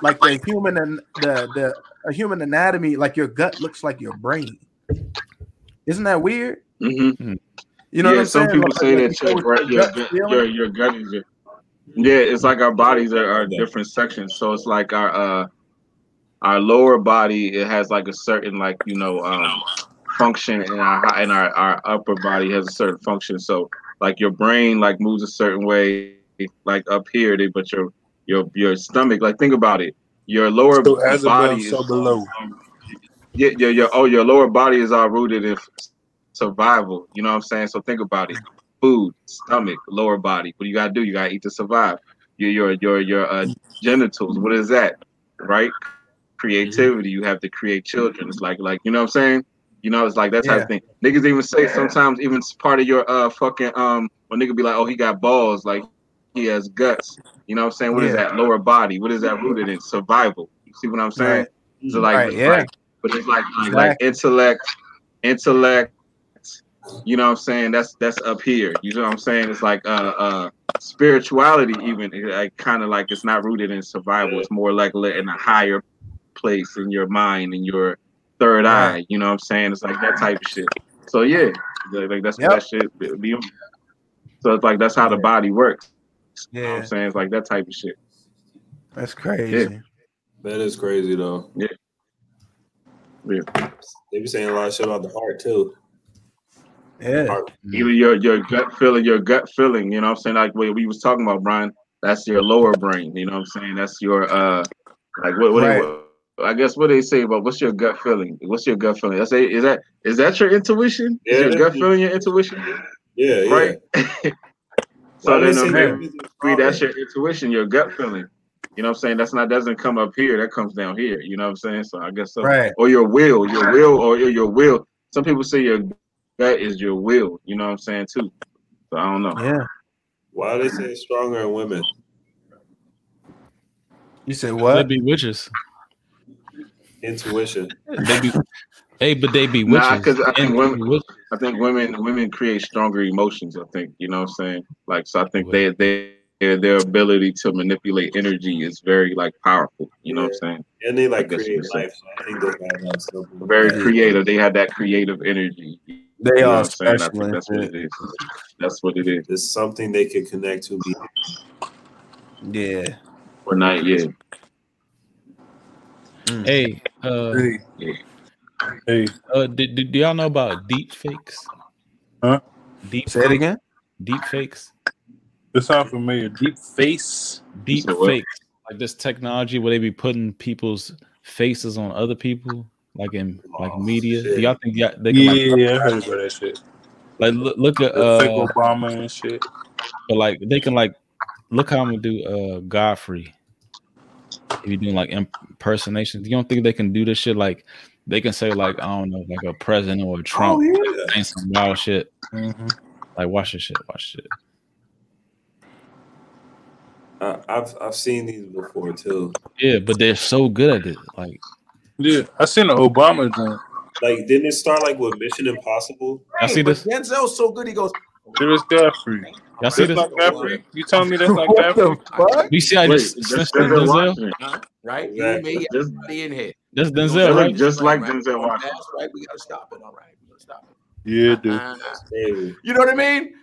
like the human and the the a human anatomy, like your gut looks like your brain. Isn't that weird? Mhm. You know yeah, what I'm some saying? people Like- say like that you go your, gut- your, gut gut- your, your gut is your, yeah, it's like our bodies are, are different sections. So it's like our uh our lower body it has like a certain like you know um function and our and our, our upper body has a certain function. So like your brain like moves a certain way like up here, but your your your stomach like think about it. Your lower So as body above, is so below. um, yeah, yeah, your oh your lower body is all rooted in survival. You know what I'm saying? So think about it: food, stomach, lower body. What do you gotta do? You gotta eat to survive. Your your your your uh, genitals. What is that? Right? Creativity. You have to create children. It's like like you know what I'm saying? You know, it's like that type Yeah. of thing. Niggas even say sometimes even part of your uh fucking um when nigga be like, oh he got balls, like he has guts. You know what I'm saying? What is Yeah. that? Lower body. What is that rooted in? Survival. You see what I'm saying? Right. So like, Right, it's yeah. like- but it's like like, like intellect, intellect. You know what I'm saying? That's that's up here. You know what I'm saying? It's like uh uh spirituality even like kind of like it's not rooted in survival. It's more like li- in a higher place in your mind and your third Right. eye. You know what I'm saying? It's like that type of shit. So yeah, like, like that's Yep. that shit be- be. So it's like that's how the body works. You know what Yeah, I'm saying? It's like that type of shit. that's crazy. That is crazy though. Yeah. Yeah. They be saying a lot of shit about the heart too. Yeah, Heart. Even your your gut feeling, your gut feeling, you know what I'm saying? Like what we was talking about, Brian, that's your lower brain, you know what I'm saying? That's your uh like what what, Right. What I guess what they say about what's your gut feeling? What's your gut feeling? I say, is that is that your intuition? Yeah, is your gut feeling your intuition? Yeah, yeah. Right? so Why they then okay, that? that's your intuition, your gut feeling. You know what I'm saying? That's not doesn't come up here, that comes down here. You know what I'm saying? So I guess so. right. Or your will, your will, or your, your will. Some people say your gut is your will. You know what I'm saying too. So I don't know. Yeah. Why they say stronger in women? You said They what? be witches. Intuition. They be, hey, but they be witches. Nah, 'cause I think women- I think women women create stronger emotions. I think you know what I'm saying. Like so, I think they they their, their ability to manipulate energy is very like powerful. You know what I'm saying? And they like create you could say. life. So I think those guys are Very Yeah. creative. They have that creative energy. They know are what I'm saying? I special that's what it is. That's what it is. There's something they can connect to. Me. Yeah. Or not yet. Mm. Hey, uh, Hey, hey, uh, did, did, do y'all know about deep fakes? Huh? Deep Say it again. deep fakes. this sound familiar. Deep face. Deep So what? fakes. Like this technology where they be putting people's faces on other people, like in like Oh, media. shit. Do y'all think y'all, they can like, Yeah, I heard about that shit. like look, look at uh, Obama and shit. but like they can like look how I'm gonna do uh Godfrey. If you're doing like impersonations, you don't think they can do this shit? Like they can say like I don't know, like a president or a Trump Oh yeah. saying some wild shit. hmm Like watch this shit, watch shit. I, I've I've seen these before too. Yeah, but they're so good at it. Like Yeah, I seen the Obama joint. Like, didn't it start like with Mission Impossible? y'all see But this? Denzel's so good. He goes. It was Godfrey. Y'all see That's this? not Godfrey. You telling me that's not What the Godfrey? fuck? You see I Wait, just just Denzel Denzel? Washington. Huh? Right? Exactly. You and Just- everybody in here. That's Denzel, look right? just like Right, Denzel right. Washington. That's right. We gotta stop it. All right. We gotta stop it. Yeah, dude. Uh, Hey, you know what I mean?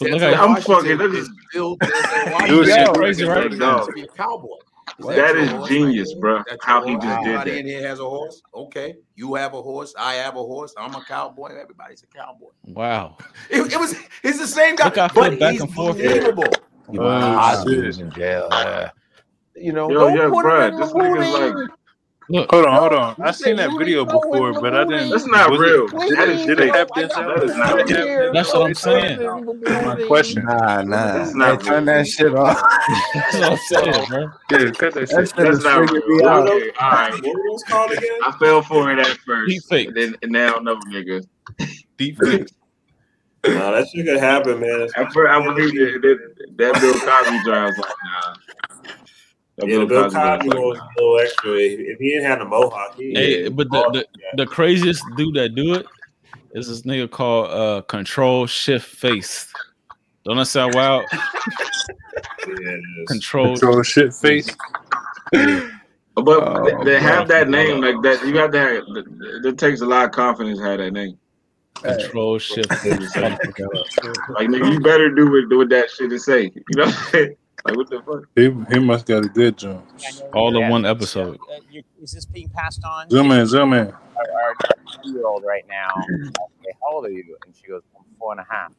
Look Denzel I'm fucking- that is is- still Denzel It Washington. was Yo, crazy, right? He's to be a cowboy. That is horse genius, there? bro. That's How he horse? just did Everybody that. in here has a horse. Okay, you have a horse. I have a horse. I'm a cowboy. Everybody's a cowboy. Wow. It, it was. He's the same guy, Look I but back he's and forth. believable. Cosby shit. was in jail. yeah. You know, Yo, don't yeah, put bruh, him in this the nigga's movie. like- Look, Hold on, hold on. I said seen that video before, but I didn't. That's not was real. It, That is did it fake. have I got Denzel? That is not Did it have real. That's what I'm saying. My question. Nah, nah. That's not Hey, turn that shit off. that's what I'm saying, bro. Yeah, cut that That shit. shit That's is not freaking real. me out. Okay, all right. what were those called again? I fell for it at first. Deep fake. And then and now no nigga. Deep fakes. Nah, that shit could happen, man. At first, I believe that, that, that Bill Cosby drives I was like, nah. That Yeah, the Bill Cosby joint was was a little extra. If if he didn't have the mohawk, he Hey, but the, the, the craziest dude that do it is this nigga called uh Control Shift Face. Don't that sound wild? yeah, Control. Control shit face. But Oh, they, they have that name like that. You got to have. It takes a lot of confidence to have that name. Control Shift Face. Like nigga, you better do what do what that shit to say. You know what I'm saying? Like what the fuck? He, he must got a good jump. All in one episode. Uh, you- is this being passed on? Zoom in, zoom in. Our, our two-year-old right now. Okay, how old are you? And she goes, I'm four and a half.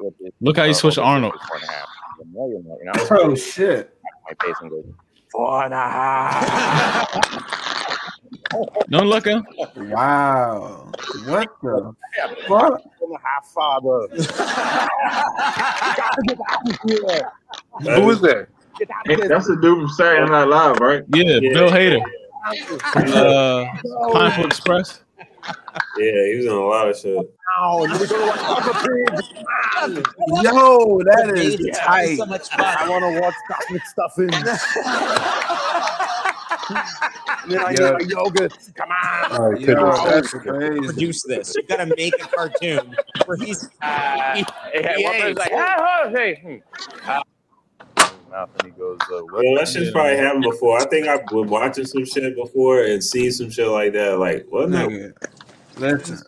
With this- Look how you uh, switch to Arnold. Four and a half. I'm like, No, you're not. You're not. Oh shit. My face and goes, four and a half. Don't look at him. Wow. What the fuck? Four and a half, father. Who was that? Get out Hey, of here. that's the dude from Saturday Night Live, right? Yeah, Yeah. Bill Hader. Uh, Pineapple Express. yeah, he was in a lot of shit. Now, and we're gonna watch Peppa Pig. Yo, that is Yeah, tight. so much fun. I want to watch that Stuff Stuffing. and then I Yeah. need my yogurt. Come on. All right, Yo, cut that that's crazy. produce this. You gotta make a cartoon where he's uh, he, Hey, he one like, like, ah, hey. hmm. Uh, mouth and he goes, uh, what? Yo, that shit's probably happened before. I think I've been watching some shit before and seen some shit like that. Like, what? the- Nigga, listen.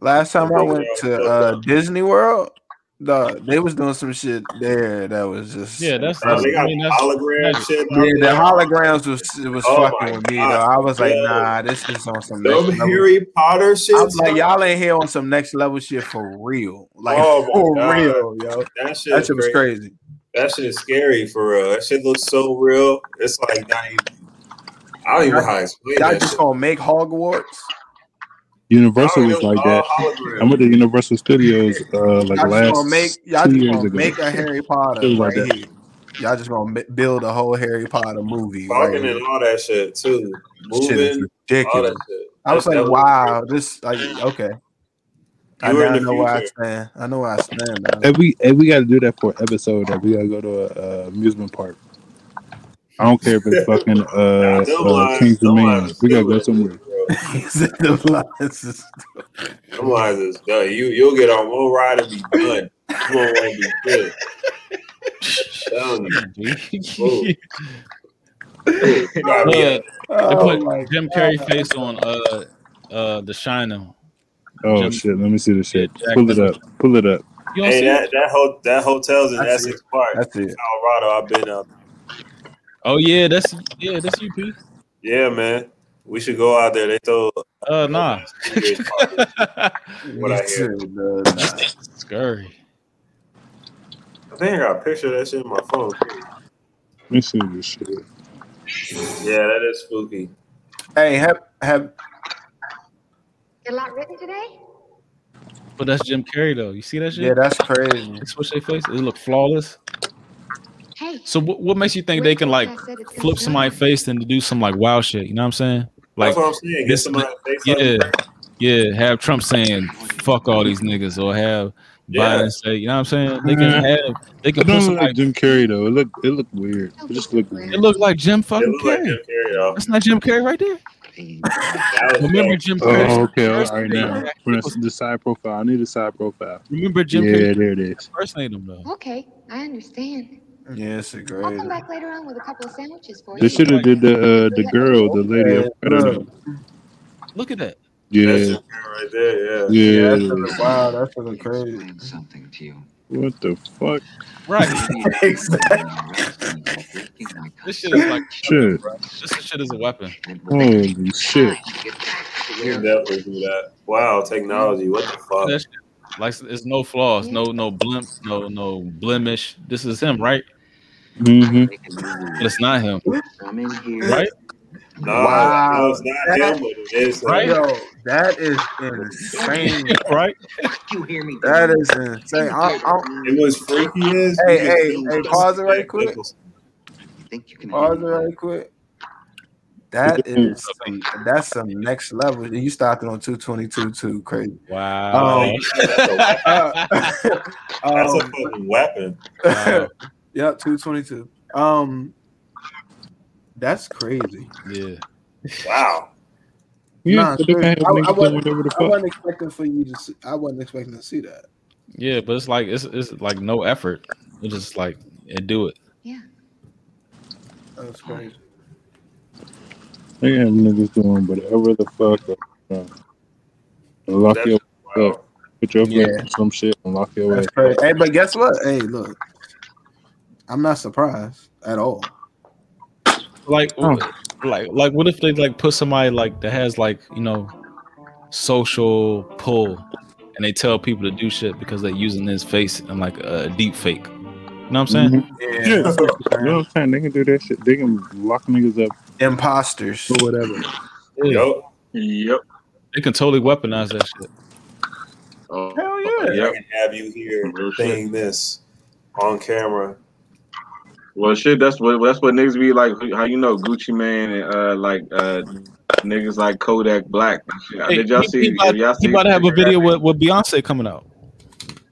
Last time I went to uh, Disney World, dog, they was doing some shit there that was just Yeah, that's, that's they I got mean, that's hologram magic. shit. yeah. The holograms was it was Oh fucking with me though. I was like, yo. nah, this is on some next Them level. Harry Potter shit. I was like, y'all ain't here on some next level shit for real, like Oh for God. real, yo. that shit, That is shit was crazy. crazy. That shit is scary for real. That shit looks so real. It's like not even. I don't even know how to explain Y'all just shit. gonna make Hogwarts? Universal was like that. hologram. I went to Universal Studios uh, like Y'all last gonna make y'all two just years gonna ago. make a Harry Potter Shit like right that. here. Y'all just gonna build a whole Harry Potter movie. Right Talking here. and all that shit too. Shit is Moving, all ridiculous. that shit. I was That- like, wow, this like okay. I You were now in the know where I stand. I know where I stand now. And we and we got to do that for an episode. That we got to go to a, uh amusement park. I don't care if it's fucking uh, Nah, uh King's them Dominion. We gotta go somewhere. this, bro. He said the lines is- Them lines is done. You you'll get on one ride and be done. You won't want to be good. Telling you. You gotta they Oh put my Jim Carrey face on uh uh The Shining. Oh Jim- shit! Let me see the shit. Jack Pull it up. Pull it up. You Hey, that that ho- that hotel's in That's Estes Park, That's it. Colorado. I've been out. Oh yeah, that's yeah, that's you, P. Yeah, man. We should go out there. They throw. Uh nah. What I hear. Nah. Scary. I think I got a picture of that shit in my phone. Let me see this shit. Yeah, that is spooky. Hey, have have Get a lot written today? But that's Jim Carrey though. You see that shit? yeah, that's crazy. They switch their face. It look flawless. Hey, So what, what makes you think they can like flip somebody's face and do some like wild shit? You know what I'm saying? Like That's what I'm saying. Get this- somebody face yeah, that. yeah. Have Trump saying "fuck all these niggas" or have Yeah. Biden say, you know what I'm saying? They can mm-hmm. have, they can put don't look somebody. like Jim Carrey though. It look it look weird. It just look weird. It look like Jim It fucking look like Carrey. Jim Carrey. That's not Jim Carrey right there. Remember. Jim oh, Carrey? Oh, okay. All First right, name, now. Jack Press Nicholson. the side profile. I need a side profile. Remember Jim Yeah, Carrey? there it is. Impersonate him though. Okay, I understand. Yeah, it's a I'll come back later on with a couple of sandwiches for They you. should have did the uh, the girl, the lady. Hey, I don't look. know. Look at that. Yeah, Jim right there. Yeah. Yeah, yeah. that's looking wild. That's looking crazy. something to you. What the fuck? Right. This shit is like Shit. this shit is a weapon. Holy shit. You can definitely do that. Wow, technology. What the fuck? Shit, like it's no flaws, no no blimp, no no blemish. This is him, right? Mm-hmm. But it's not him, I'm in here. right? No, Wow. no, it's not him, but it is. Right? Yo, that is insane. right? You hear me? That is insane. I, I, It was freaky as. Hey, hey, hey, pause it right quick. You think you can pause it right quick. That is some, that's some next level. You started on 222 too. Crazy. Wow. Um, That's a um, fucking weapon. Wow. Yep, 222. Um that's crazy. yeah. Wow. Yeah, Nah, but they can have I- I wasn't- I wasn't expecting for you to see I wasn't expecting to see that. Yeah, but it's like it's it's like no effort. It's just like and do it. Yeah. That's crazy. They have niggas doing whatever the fuck. Uh, lock That's your wow. up. Put your Yeah. yeah. some shit and lock your That's ass. crazy. Hey, but guess what? Hey, look. I'm not surprised at all. Like Oh. like like what if they like put somebody like that has like, you know, social pull and they tell people to do shit because they're using his face and like a deep fake. You know what I'm saying? Mhm. Yeah, that's what you know what I'm saying? They can do that shit. They can lock niggas up Imposters. or whatever. Yeah. Yup. Yep. They can totally weaponize that shit. Oh, Hell yeah. I can have you here saying this on camera. Well, shit. That's what that's what niggas be like. How you know Gucci Mane and uh like uh niggas like Kodak Black. Hey, Did y'all he, see? he about, y'all see he see about to have a video with, with Beyonce coming out.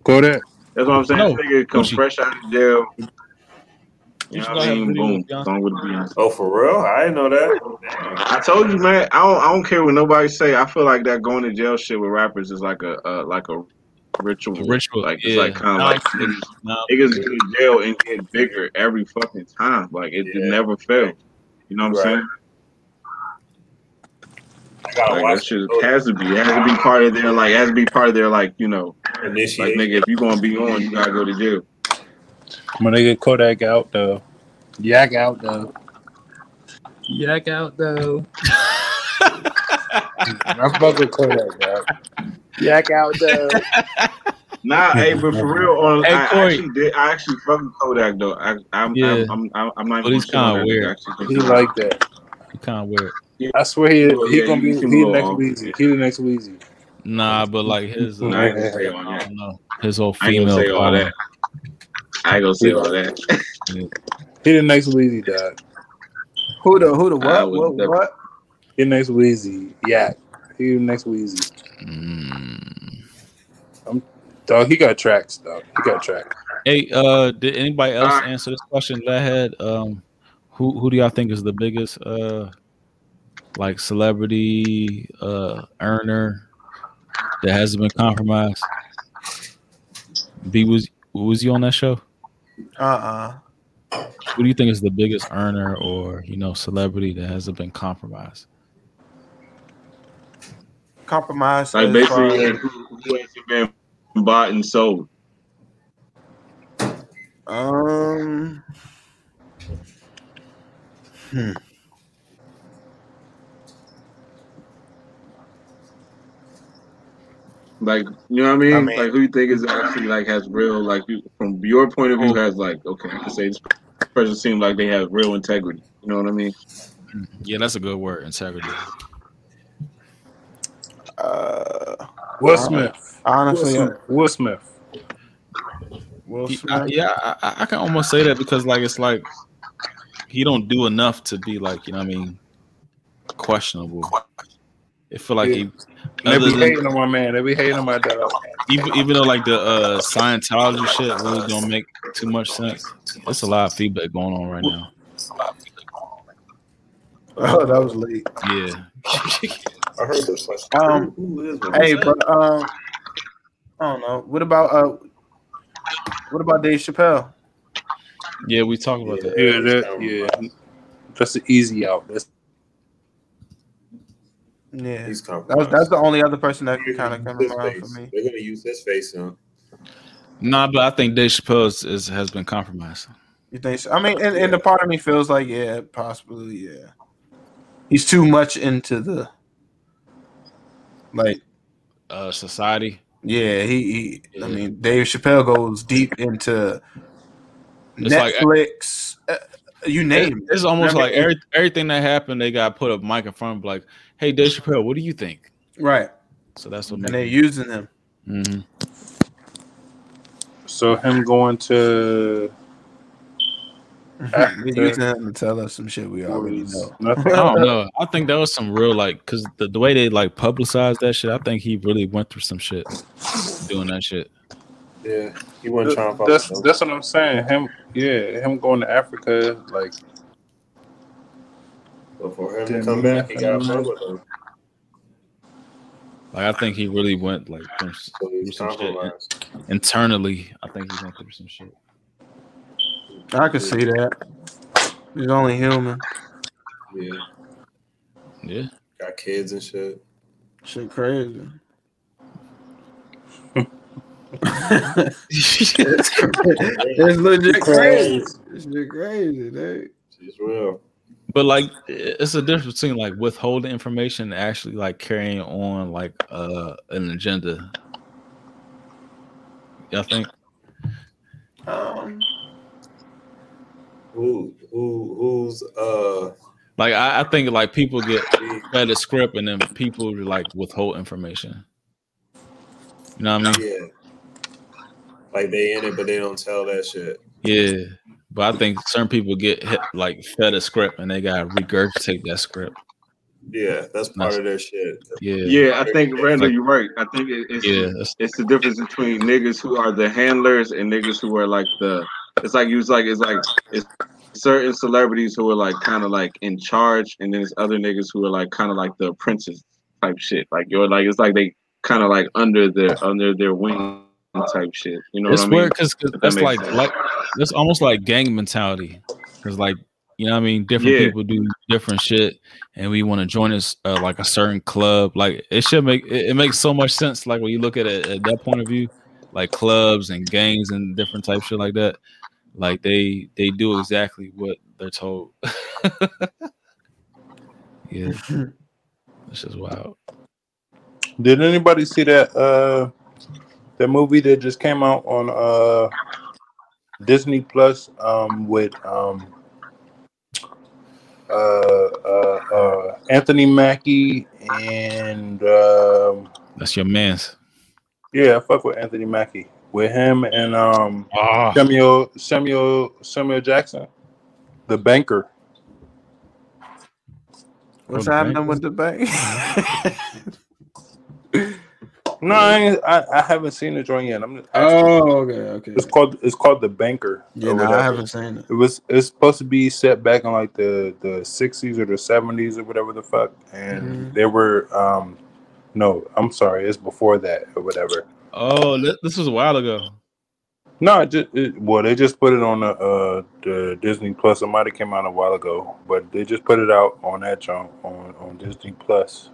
Kodak. That's what I'm saying. No, This nigga come Gucci. fresh out of jail. You know what I have a mean? Boom. with Song with Beyonce. Oh, for real? I didn't know that. I told you, man. I don't. I don't care what nobody say. I feel like that going to jail shit with rappers is like a uh, like a ritual. Ritual, Like it's yeah. like kind of like I'm- niggas, nah, niggas go to jail and get bigger every fucking time. Like it, it never fails. You know what I'm saying? I gotta Like that watch shit has to be. It has to be part of their like. It has to be part of their like. You know, Initiate. like nigga, if you gonna be on, you gotta go to jail. My get Kodak out though. Yak out though. Yak out though. I fuck with Kodak, dog. Yak out though. Nah, hey, but for real, on Hey, I Corey. actually did. I actually fuck with Kodak though. I, I'm, Yeah. I'm, I'm, I'm not. But he's kinda weird. Actually He like that. He kind of weird. I swear he Oh, he yeah, gonna be you he can the go next off. Weezy. He the next Weezy. Nah, but like his, uh, I ain't gonna say all I don't know, his whole I ain't gonna female. say all that. I ain't gonna say all that. He the next Weezy, dog. Who the who the what? What what? He next Weezy. Yeah. He the next Weezy. Mm. Dog, he got tracks, dog. He got tracks. Hey, uh, did anybody else Alright. answer this question that I had? Um, who who do y'all think is the biggest uh like celebrity uh earner that hasn't been compromised? B was was you on that show? Uh uh Who do you think is the biggest earner or you know celebrity that hasn't been compromised? Compromise. Like basically, as- who, who hasn't been bought and sold? Um. Hmm. Like, you know what I mean? I mean- like, who you think is actually like has real, like, from your point of view, has like, okay, I can say this person seems like they have real integrity. You know what I mean? Yeah, that's a good word, integrity. Uh, Will Smith. honestly, Will Smith. Will Smith. Will Smith. I- yeah, I, I- I can almost say that because like it's like he don't do enough to be like you know what I mean questionable. It feel like he They other be than- hating on my man. They be hating on my dog. even even though like the uh Scientology shit really don't make too much sense. There's a lot of feedback going on right now. Oh, that was late. Yeah. I heard this. Like, Um, who is it? Hey, but um, I don't know. What about uh, what about Dave Chappelle? Yeah, we talked about that. Yeah, that, yeah. That's the easy out. That's Yeah, He's that was, compromised. that's the only other person that kind of come His around face. for me. They're gonna use his face soon. Nah, but I think Dave Chappelle is, is, has been compromised. You think so? I mean, and, and the part of me feels like, yeah, possibly, yeah. He's too much into the, like, Uh society. yeah. He, he I mean, Dave Chappelle goes deep into It's like- Netflix. uh, you name it. It's almost Remember- like every, everything that happened, they got put a mic in front of like, hey Dave Chappelle, what do you think? right, So that's what and they're using him. hmm so him going to They're using him to tell us some shit we already know. nothing. I don't know. I think that was some real like because the, the way they like publicized that shit, I think he really went through some shit doing that shit. Yeah, he wasn't trying to That's that's what I'm saying. Him, yeah, him going to Africa, like But for him to come back, he got fuck. Like I think he really went like through, through some shit compromised. internally. I think he went through some shit. I could see that. He's only human. Yeah, Yeah. got kids and shit. Shit crazy. it's legit crazy. It's legit crazy, dude. It's real. But like it's a difference between like withholding information and actually like carrying on like uh an agenda. I think Um, Who who who's uh like I, I think like people get fed a script and then people like withhold information. You know what I mean? yeah. Like they in it, but they don't tell that shit. Yeah. But I think certain people get hit, like fed a script and they gotta regurgitate that script. Yeah, that's part of their shit. Yeah. Yeah, I think Randall, Like- you're right. I think it, it's Yeah, it's the difference between niggas who are the handlers and niggas who are like the. It's like you was like it's like it's certain celebrities who are like kind of like in charge, and then there's other niggas who are like kind of like the apprentice type shit. Like you're like it's like they kind of like under their under their wing type shit. You know it's what I mean? weird because that that's like sense. like that's almost like gang mentality. Because like you know what I mean, different Yeah. people do different shit, and we want to join us uh, like a certain club. Like it should make it, it makes so much sense. Like when you look at it at that point of view, like clubs and gangs and different type shit like that. Like they they do exactly what they're told. yeah, this is wild. Did anybody see that uh that movie that just came out on uh Disney Plus um with um uh uh, uh Anthony Mackie and um That's your man's. yeah, I fuck with Anthony Mackie. With him and um Ah. Samuel Samuel Samuel Jackson, the banker. What's the happening bank? with the bank? No, I, I I haven't seen the joint yet. I'm just. Oh, okay, okay. It's called it's called the Banker. Yeah, no, I haven't seen it. It was it's supposed to be set back in like the the sixties or the seventies or whatever the fuck, and Mhm. they were um no, I'm sorry, it's before that or whatever. Oh, this was a while ago. No, it just it, well they just put it on the uh the Disney Plus. It might have came out a while ago, but they just put it out on that junk on on Disney Plus.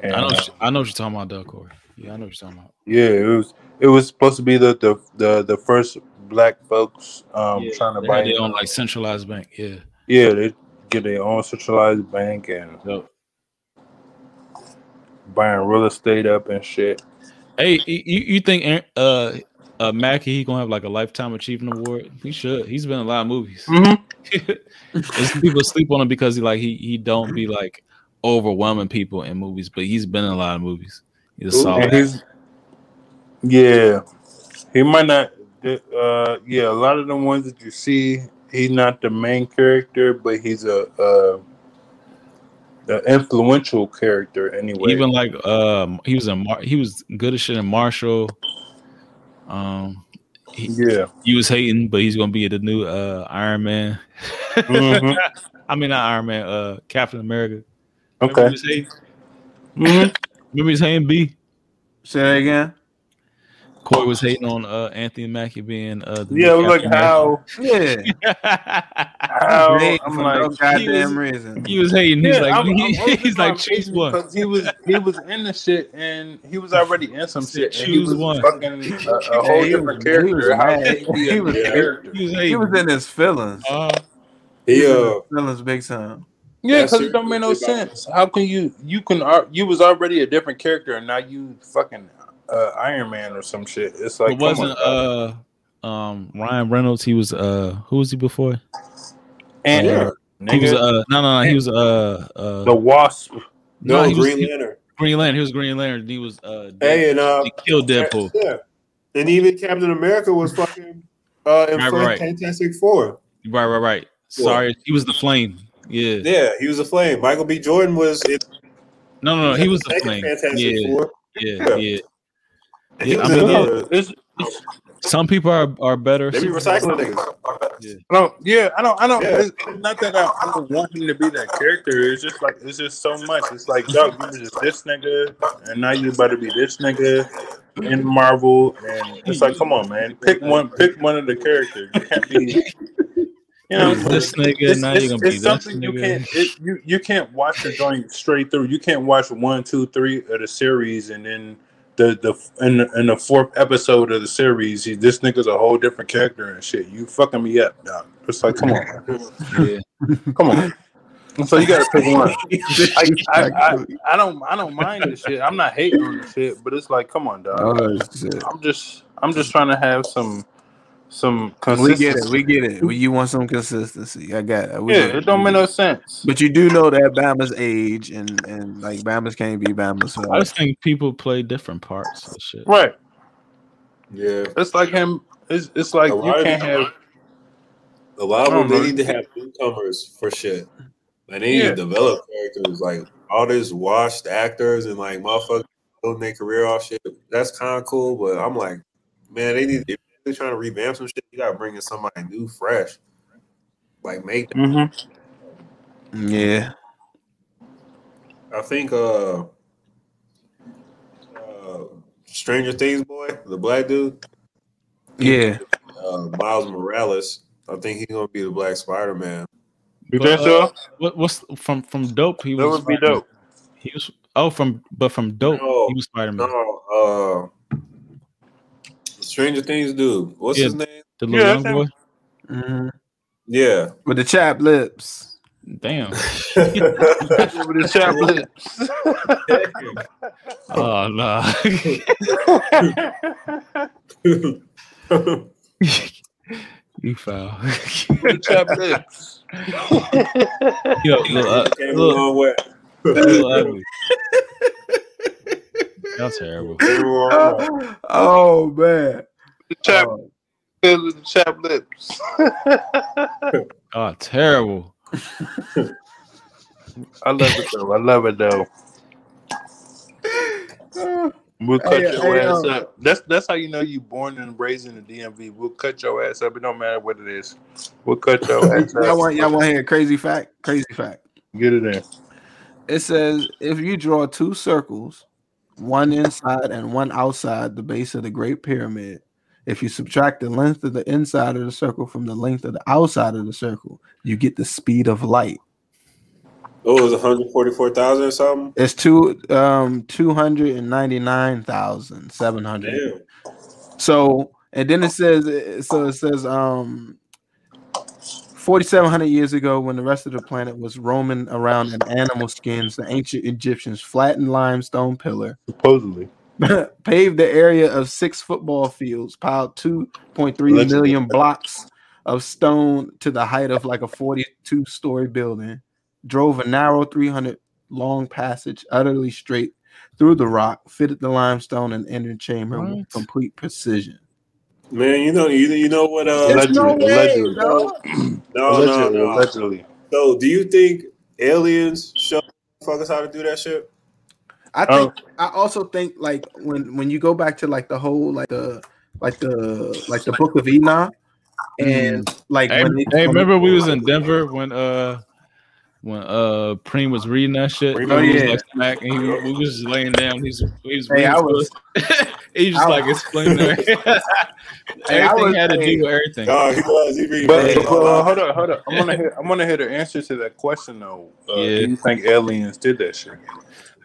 And, I know. uh, I know what you're talking about, Doug Corey. Yeah, I know what you're talking about. yeah, it was it was supposed to be the the the, the first black folks um Yeah, trying to buy their own like centralized bank. Yeah. yeah they get their own centralized bank and Dope. buying real estate up and shit. Hey, you, you think uh uh Mackie he gonna have like a lifetime achievement award? He should. He's been in a lot of movies. Mm-hmm. Some people sleep on him because he like he he don't be like overwhelming people in movies, but he's been in a lot of movies. He's a solid. He's yeah, he might not. Uh, yeah, a lot of the ones that you see, he's not the main character, but he's a uh, the influential character anyway. Even like um he was in Mar- he was good as shit in Marshall. Um he, yeah, he was hating, but he's gonna be the new uh Iron Man. Mhm. I mean not Iron Man, uh Captain America. Remember okay. he was hating? Mhm. Remember he's hating B? Say that again. Corey was hating on uh Anthony Mackie being uh the Yeah, it new was like Captain how Yeah, how Hey, I'm for like no goddamn was- reason. he was hating. He's Yeah, like I'm- I'm he's like I'm choose one. because he was he was in the shit and he was already in some shit. and he Choose one. Fucking a, a whole he different character. he was How mad. can he be a He was- character? He was He was in his feelings. Uh, He He was in uh feelings big time. Yeah, because it it. don't make no sense. How can you you can ar- you was already a different character and now you fucking uh, Iron Man or some shit? It's like it wasn't on, uh um Ryan Reynolds. He was uh who was he before? And yeah. He was nigga, uh no no no he was uh uh the Wasp. no, he was- Green he- Lantern. Green Lantern. He was Green Lantern. He was uh Hey, and uh, he killed Deadpool. Yeah, and even Captain America was fucking uh in Right, right. Fantastic Four. Right right right. Sorry, he was the flame. Yeah. Yeah, he was the flame. Michael B. Jordan was in No no no he was the flame. Fantastic Yeah Four. yeah yeah. He Yeah, was I mean, yeah. uh, It's, it's, Some people are are better. They be recycling niggas. I don't. Yeah, I don't. I don't. Yeah. It's not that I, I don't want him to be that character. It's just like it's just so much. It's like dog, you was just this nigga, and now you about to be this nigga in Marvel, and it's like, come on, man, pick one. Pick one of the characters. You can't be. You know, this nigga it's, now it's- you're be it's this something you nigga. can't it, you you can't watch the joint straight through. You can't watch one, two, three of the series and then the the in the, in the fourth episode of the series, he, this nigga's a whole different character and shit. You fucking me up, dog. It's like, come on. Yeah. come on. So you gotta pick one. I, I, I, I don't I don't mind this shit. I'm not hating on this shit, but it's like, come on, dog. Oh. I'm just I'm just trying to have some some We get it. We get it. We, you want some consistency. I got it. We yeah, it don't make no sense. But you do know that Bama's age and and like Bama's can't be Bama's. So I just think people play different parts of shit. Right. Yeah, It's like him. It's it's like A you lot of can't them- have. a lot of them they need to have newcomers for shit. Like they need Yeah. to develop characters. Like all this washed actors and like motherfuckers building their career off shit. That's kind of cool, but I'm like, man, they need if they're trying to revamp some shit. You gotta bring in somebody new, fresh. Like make. Mm-hmm. yeah. I think uh, uh Stranger Things boy, the black dude, Yeah. uh, Miles Morales. I think he's gonna be the Black Spider Man. You But, think uh, so? What, what's from from dope? He was That would be Spider-Man. dope. He was oh from but from dope No, he was Spider Man. No, uh, Stranger Things dude. What's Yeah. his name? The little Yeah, young that's boy. Mhm. Yeah. With the chap lips. Damn. With the chap lips. Oh no. you foul. With the chap lips. Yo, little, uh, Came little, little ugly. That's terrible. Came a long way. Oh man. The chap. Oh, With the chap lips. Oh, terrible. I love it though. I love it though. We'll cut Hey, your hey, ass um, up. That's that's how you know you born and raised in the DMV. We'll cut your ass up. It don't matter what it is. We'll cut your ass y'all up. want y'all want to hear a crazy fact? Crazy fact. Get it in. It says if you draw two circles, one inside and one outside the base of the Great Pyramid, if you subtract the length of the inside of the circle from the length of the outside of the circle, you get the speed of light. Oh, it was 144,000 or something? It's two um two hundred and ninety nine thousand seven hundred. Damn. So and then it says so it says um 4700 years ago when the rest of the planet was roaming around in animal skins the ancient Egyptians flattened limestone pillar. Supposedly. paved the area of six football fields piled 2.3 million blocks of stone to the height of like a 42 story building drove a narrow 300 long passage utterly straight through the rock fitted the limestone and inner chamber with complete precision Man, you know, you, you know what? Uh, There's no way, allegedly. no, no, allegedly, no. allegedly. So, do you think aliens show motherfuckers how to do that shit? I Oh. think I also think like when when you go back to like the whole like the like the like the book of Enoch and like Hey, when they, hey, remember we was in Denver when uh when uh Preem was reading that shit. Oh, He was yeah. like smack, and he, we was just laying down. He's he was, Hey, I was- us. he just I like was- explaining everything. Hey, I was- had to hey. do with everything. Oh, he was. He read But, but, uh, hold up, hold up. I'm gonna hear. I'm gonna hear the answer to that question though. Uh, Yeah. Do you think aliens did that shit?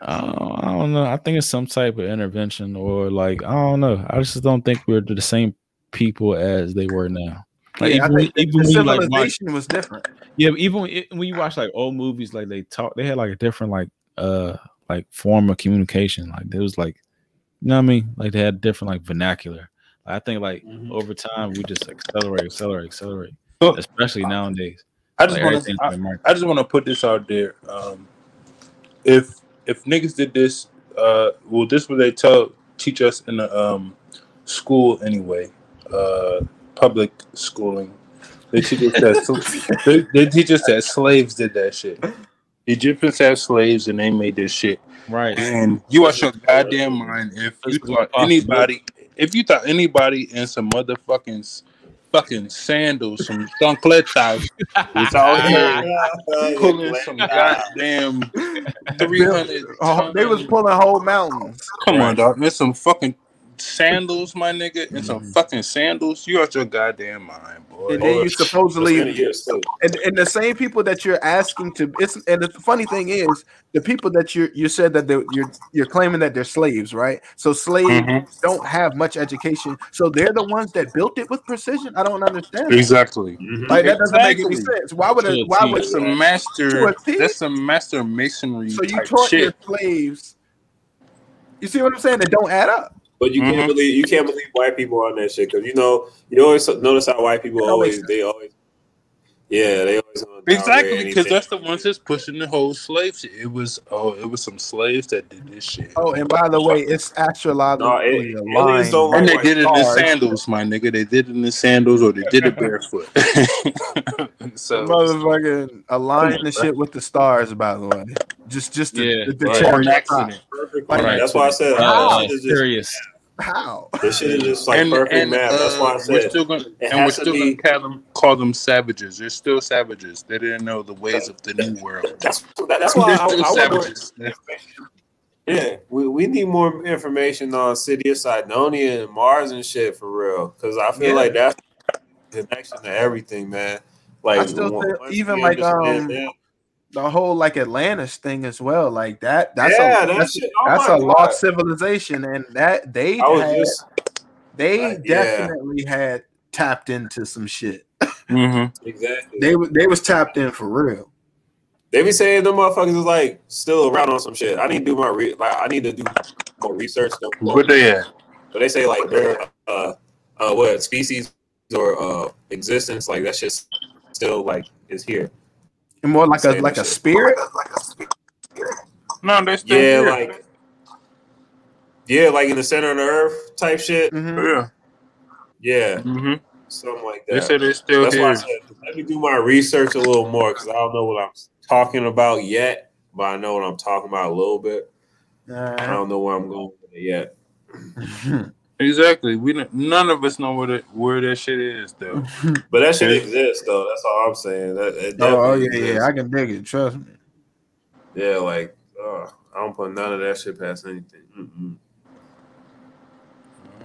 Uh, I don't know. I think it's some type of intervention, or like I don't know. I just don't think we're the same people as they were now. Like yeah, I even, think even the when you like watch, civilization was different. yeah, even when- when you watch like old movies, like they talk, they had like a different like uh like form of communication. Like there was like, you know what I mean? Like they had different like vernacular. I think like Mhm. over time we just accelerate, accelerate, accelerate, So, especially nowadays. I just Like want to been marketed. I just want to put this out there. Um, if if niggas did this, uh, well, this what they tell teach us in the um, school anyway, uh, public schooling. They teach us that they, they teach us that slaves did that shit. Egyptians had slaves and they made this shit. Right. And you out your goddamn mind if you thought anybody, if you thought anybody in some motherfucking fucking sandals, some chancletas, was out here pulling some goddamn three hundred. Oh, they was pulling whole mountains. Come on, dog. There's some fucking sandals, my nigga, and some fucking sandals. You out your goddamn mind, boy. And then you supposedly and, and the same people that you're asking to it's and the funny thing is the people that you you said that they're, you're you're claiming that they're slaves right so slaves Mhm. don't have much education so they're the ones that built it with precision i don't understand that. Exactly. like that doesn't make any sense why would it a why would That's some master. To a T? That's some master masonry so you type taught your slaves you see what i'm saying that don't add up But you Mhm. can't believe you can't believe white people on that shit because you know you always notice how white people always- always they always yeah they always Exactly, because that's the ones that's pushing the whole slave shit. It was oh, it was some slaves that did this shit. oh and by the way it's astrologically No, it- aligned. aliens and they did it in stars. sandals, my nigga. They did it in the sandals, or they did it barefoot. so motherfucking align the shit with the stars by the way just just to, Yeah, to, to right. the top. accident. Perfect Like- match. That's why I said Uh, this shit is just serious. How this shit is just like and, perfect and math. That's why I uh, said we're still gonna and we're still be- gonna call them, call them savages. They're still savages. They didn't know the ways of the new world. that's that, that's why They're I, still I, I want savages. Yeah, we, we need more information on City of Cydonia and Mars and shit for real. Because I feel Yeah. like that's the connection to everything, man. Like I still once- think once even we like, understand um, that- the whole like Atlantis thing as well. Like that. That's yeah, a that that's, shit. Oh that's a God. lost civilization, and that they I had, just they uh, yeah. definitely had tapped into some shit. Mm-hmm. exactly. They they was tapped in for real. They be saying them motherfuckers is like still around on some shit. I need to do my re- like I need to do more research. What they at? But they say like they're uh uh what species or uh existence like that shit still like is here. And more like a like a spirit. No, they're still Yeah, here. like yeah, like in the center of the earth type shit. Mhm. Yeah, yeah. Mm-hmm. something like that. They that. said they're still That's why I said let me do my research a little more because I don't know what I'm talking about yet, but I know what I'm talking about a little bit. I don't know where I'm going with it yet. Exactly. We don't- none of us know where the, where that shit is though. But that shit exists though. That's all I'm saying. That, it oh, oh, definitely yeah, yeah. I can dig it. Trust me. Yeah, like uh, I don't put none of that shit past anything. Mm-mm.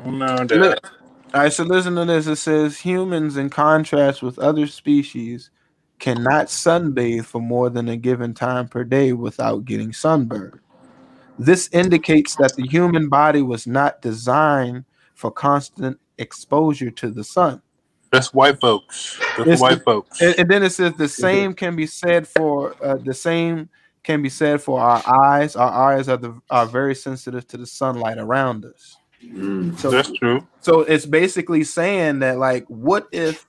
No, Look, all right, so listen to this. It says humans, in contrast with other species, cannot sunbathe for more than a given time per day without getting sunburned. This indicates that the human body was not designed for constant exposure to the sun. That's white folks. That's It's- white folks. And, and then it says the same can be said for uh, the same can be said for our eyes. Our eyes are the are very sensitive to the sunlight around us. So That's true. So it's basically saying that like, what if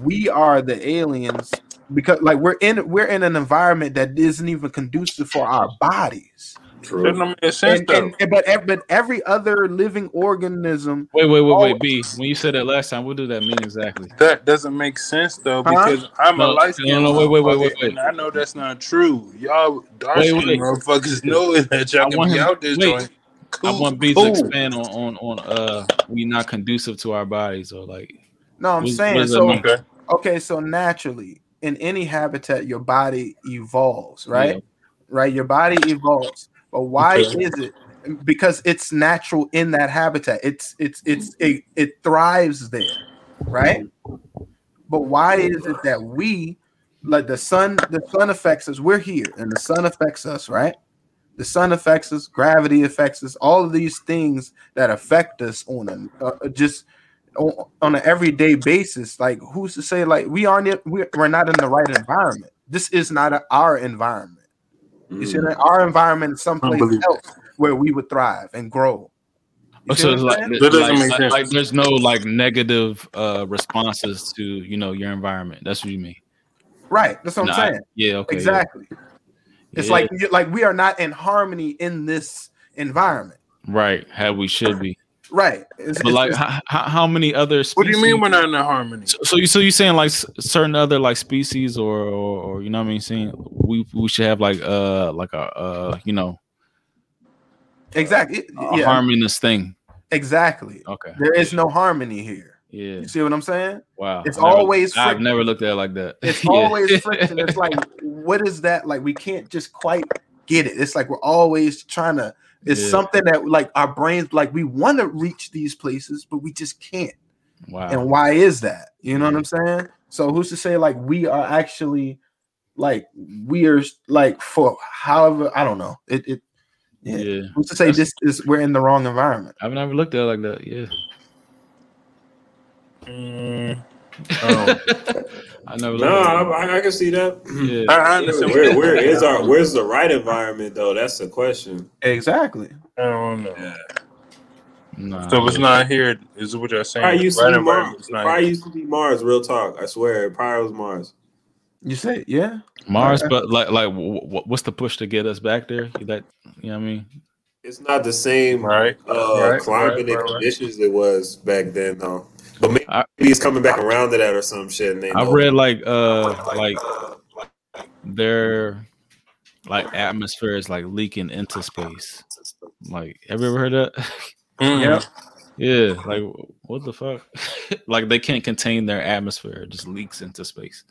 we are the aliens? Because like we're in we're in an environment that isn't even conducive for our bodies. True. That don't make sense And, though. and- and- but but every other living organism. Wait, wait, wait, wait, B. When you said that last time, what did that mean exactly? That doesn't make sense though Huh? because I'm a No, light no, no, wait, wait, wait, wait, wait. And I know that's not true. Y'all dark Wait, wait. motherfuckers know that y'all I can want be out this wait. joint. I want B to expand on on on uh we not conducive to our bodies or like No, I'm What- what saying does so. Okay. Okay, so naturally, in any habitat, your body evolves, right? Yeah. Right, your body evolves. But why Okay. is it? Because it's natural in that habitat. It's it's it's it, it thrives there, right? But why is it that we, like the sun, the sun affects us? We're here, and the sun affects us, right? The sun affects us, gravity affects us, all of these things that affect us on a uh, just on, on an everyday basis. Like, who's to say like we aren't we're not in the right environment? This is not a, our environment. You see, that? our environment is someplace else where we would thrive and grow. You Oh, so it's like. That doesn't like, make like- sense. like there's no like negative uh responses to you know your environment. That's what you mean. right? That's what I'm Nah, I- saying. yeah, okay. yeah. exactly. It's Yeah. like like we are not in harmony in this environment. right, how we should be. Right. It's, But it's- like it's- how, how many other species What do you mean we're not in harmony? So, so you so you saying like certain other like species or, or or you know what I mean saying we we should have like uh like a uh you know exactly. a Yeah. harmonious thing. Exactly. Okay. There is no harmony here. Yeah. You see what I'm saying? Wow. It's I never- always I've never looked at it like that. It's Yeah. always friction. It's like, what is that? Like, we can't just quite get it. It's like we're always trying to. It's Yeah. something that like our brains like we want to reach these places, but we just can't. wow. And why is that? You know what I'm saying? So who's to say like we are actually like we are like for however I don't know. It it yeah. yeah. Who's to say this is we're in the wrong environment? I've never looked at it like that. Yeah. Mm, oh. I never No, I, I can see that. Yeah. I, I understand. Where, where is our where's the right environment though? That's the question. Exactly. I don't know. Yeah. Nah, So if it's yeah. not here, is what you're saying? Probably used Right to be environment Mars. is Probably used to be Mars. Real talk. I swear. It probably was Mars. You say yeah. Mars, Okay. but like like w- w- what's the push to get us back there? You That you know what I mean? It's not the same Right. uh, Right, climate right, and right, right. conditions it was back then, though. But maybe I- it's coming back around to that or some shit. And they I know. read like uh like their like atmosphere is like leaking into space. Like, have you ever heard that? Mm. Yep. yeah. Like, what the fuck? like, they can't contain their atmosphere; it just leaks into space.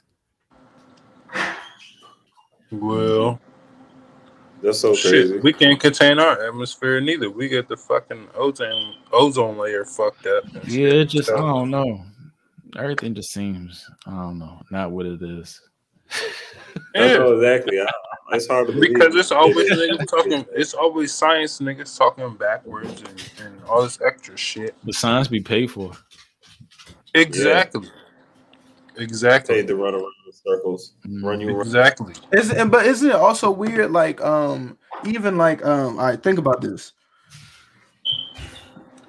Well, That's so crazy. shit, we can't contain our atmosphere neither. We get the fucking ozone ozone layer fucked up. Yeah, it just I don't know. Everything just seems I don't know, not what it is. That's Yeah. all exactly. I, it's hard to believe. Because it's always niggas talking. It's always science niggas talking backwards and, and all this extra shit. The science be paid for. Exactly. Exactly. paid to run around in circles, run you around. Exactly. Isn't but isn't it also weird? Like um, even like um, all right, think about this.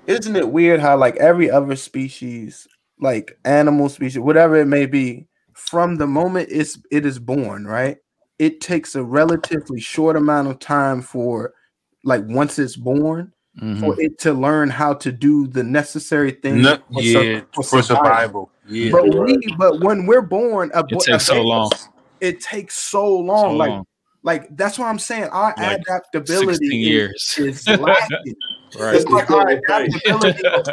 Isn't it weird how like every other species, like animal species, whatever it may be, from the moment it's it is born, right? It takes a relatively short amount of time for, like, once it's born, Mhm. for it to learn how to do the necessary things. No, for sur- yeah, for survival. Yeah. But we, but when we're born, a, It bo- a takes so long. It takes so long. So like long. Like that's what I'm saying. Our Like adaptability 16 is- years. is, lacking. Right. It's like our.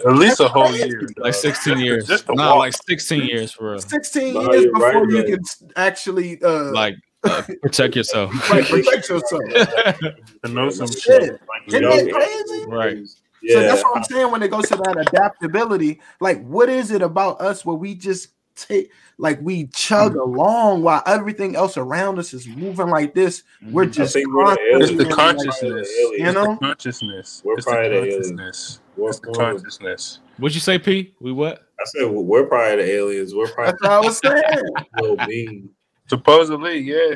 At least a whole year. Like 16 years. Just No, walk. like 16 years for real. 16 No, years before right, you right. can actually uh, Like uh, protect yourself. like, protect yourself. To know some Shit. shit. Isn't that crazy? Right. Yeah. So that's what I'm saying when it goes to that adaptability. Like, what is it about us where we just take, like, we chug Mm. along while everything else around us is moving like this? We're Mhm. just we're the It's constantly the like- consciousness. You It's know? the consciousness. We're It's the probably the aliens. consciousness. We're, It's the consciousness. What'd you say, P? We what? I said we're probably the aliens. We're probably That's what I was saying. the little. Supposedly, yeah.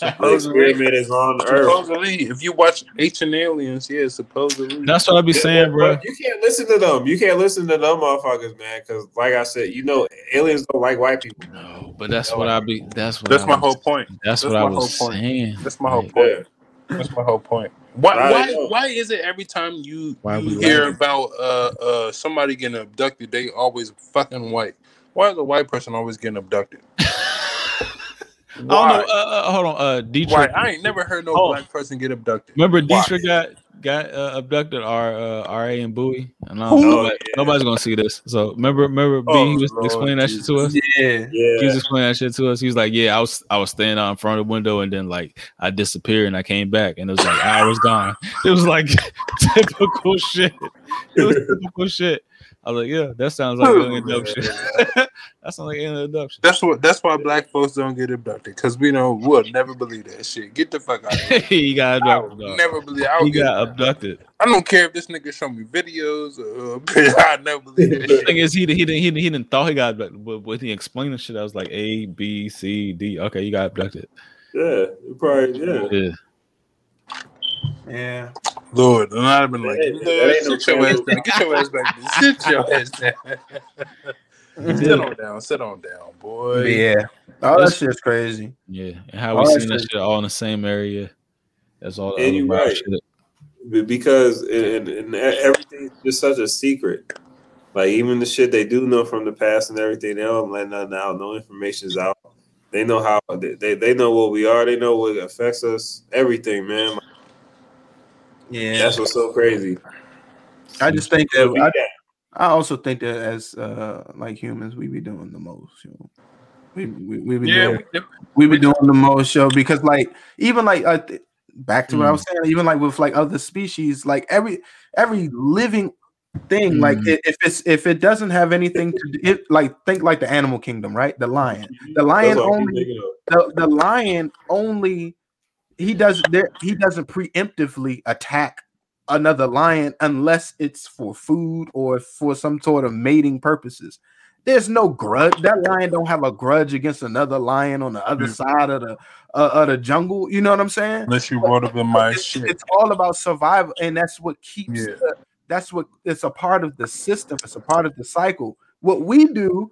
The Supposedly, experiment is on Earth. supposedly, if you watch Ancient Aliens, yeah, supposedly. That's what I be saying, bro. You can't listen to them. You can't listen to them motherfuckers, man. Because, like I said, you know, aliens don't like white people. No, but that's what I be. That's what. That's I my was- whole point. That's, that's what I my was whole point. saying. That's my whole Like, point. That's my whole point. Why? Why? Why is it every time you, Why you hear laughing? about uh uh somebody getting abducted, they always fucking white? Why is a white person always getting abducted? I don't know. Uh, uh, hold on. Uh, Why? I ain't never heard no Oh. black person get abducted. Remember Why? Dietrich got got uh, abducted. Our uh, RA and Bowie. And I don't know, Oh, yeah. nobody's gonna see this. So remember, remember, Oh, B he was Lord explaining that shit to us. Yeah. He was explaining that shit to us. He was like, "Yeah, I was I was standing out in front of the window, and then like I disappeared, and I came back, and it was like I was gone. It was like typical shit. It was typical shit. I was like, yeah, that sounds like alien abduction. that sounds like alien abduction. That's what. That's why black folks don't get abducted because we know we'll never believe that shit. Get the fuck out of here. he got abducted. will never believe. I, He get, got abducted. I don't care if this nigga show me videos. Or, I never believe that The thing is, he he didn't he, didn't- he didn't thought he got abducted, but when he explained the shit, I was like A B C D. Okay, you got abducted. Yeah. Probably, yeah. Yeah. Yeah. Lord, and I'd have been like, That ain't- that no sit your ass down. Get your ass back. Sit your ass down. sit on down. Sit on down, boy. Yeah. Oh, that shit's crazy. Yeah, and how Oh, we that's seen that shit all in the same area. That's all. the And other you wild right. shit. Because and, and everything's just such a secret. Like even the shit they do know from the past and everything, they don't let nothing out. No information's out. They know how they, they, they know what we are. They know what affects us. Everything, man. Yeah. That's what's so crazy. I just think that I. I also think that as uh like humans, we be doing the most. You know? We we we be Yeah, doing, we, we be doing the most show because like even like uh, back to what I Mm. was saying, even like with like other species, like every every living thing, like Mm. i- if it's if it doesn't have anything to do, it like think like the animal kingdom, right? The lion, the lion That's what I keep only the, the lion only he does there he doesn't preemptively attack another lion unless it's for food or for some sort of mating purposes there's no grudge that lion don't have a grudge against another lion on the other Mm. side of the uh, of the jungle you know what i'm saying unless you up in my it's, shit. it's all about survival and that's what keeps Yeah. the, that's what it's a part of the system it's a part of the cycle what we do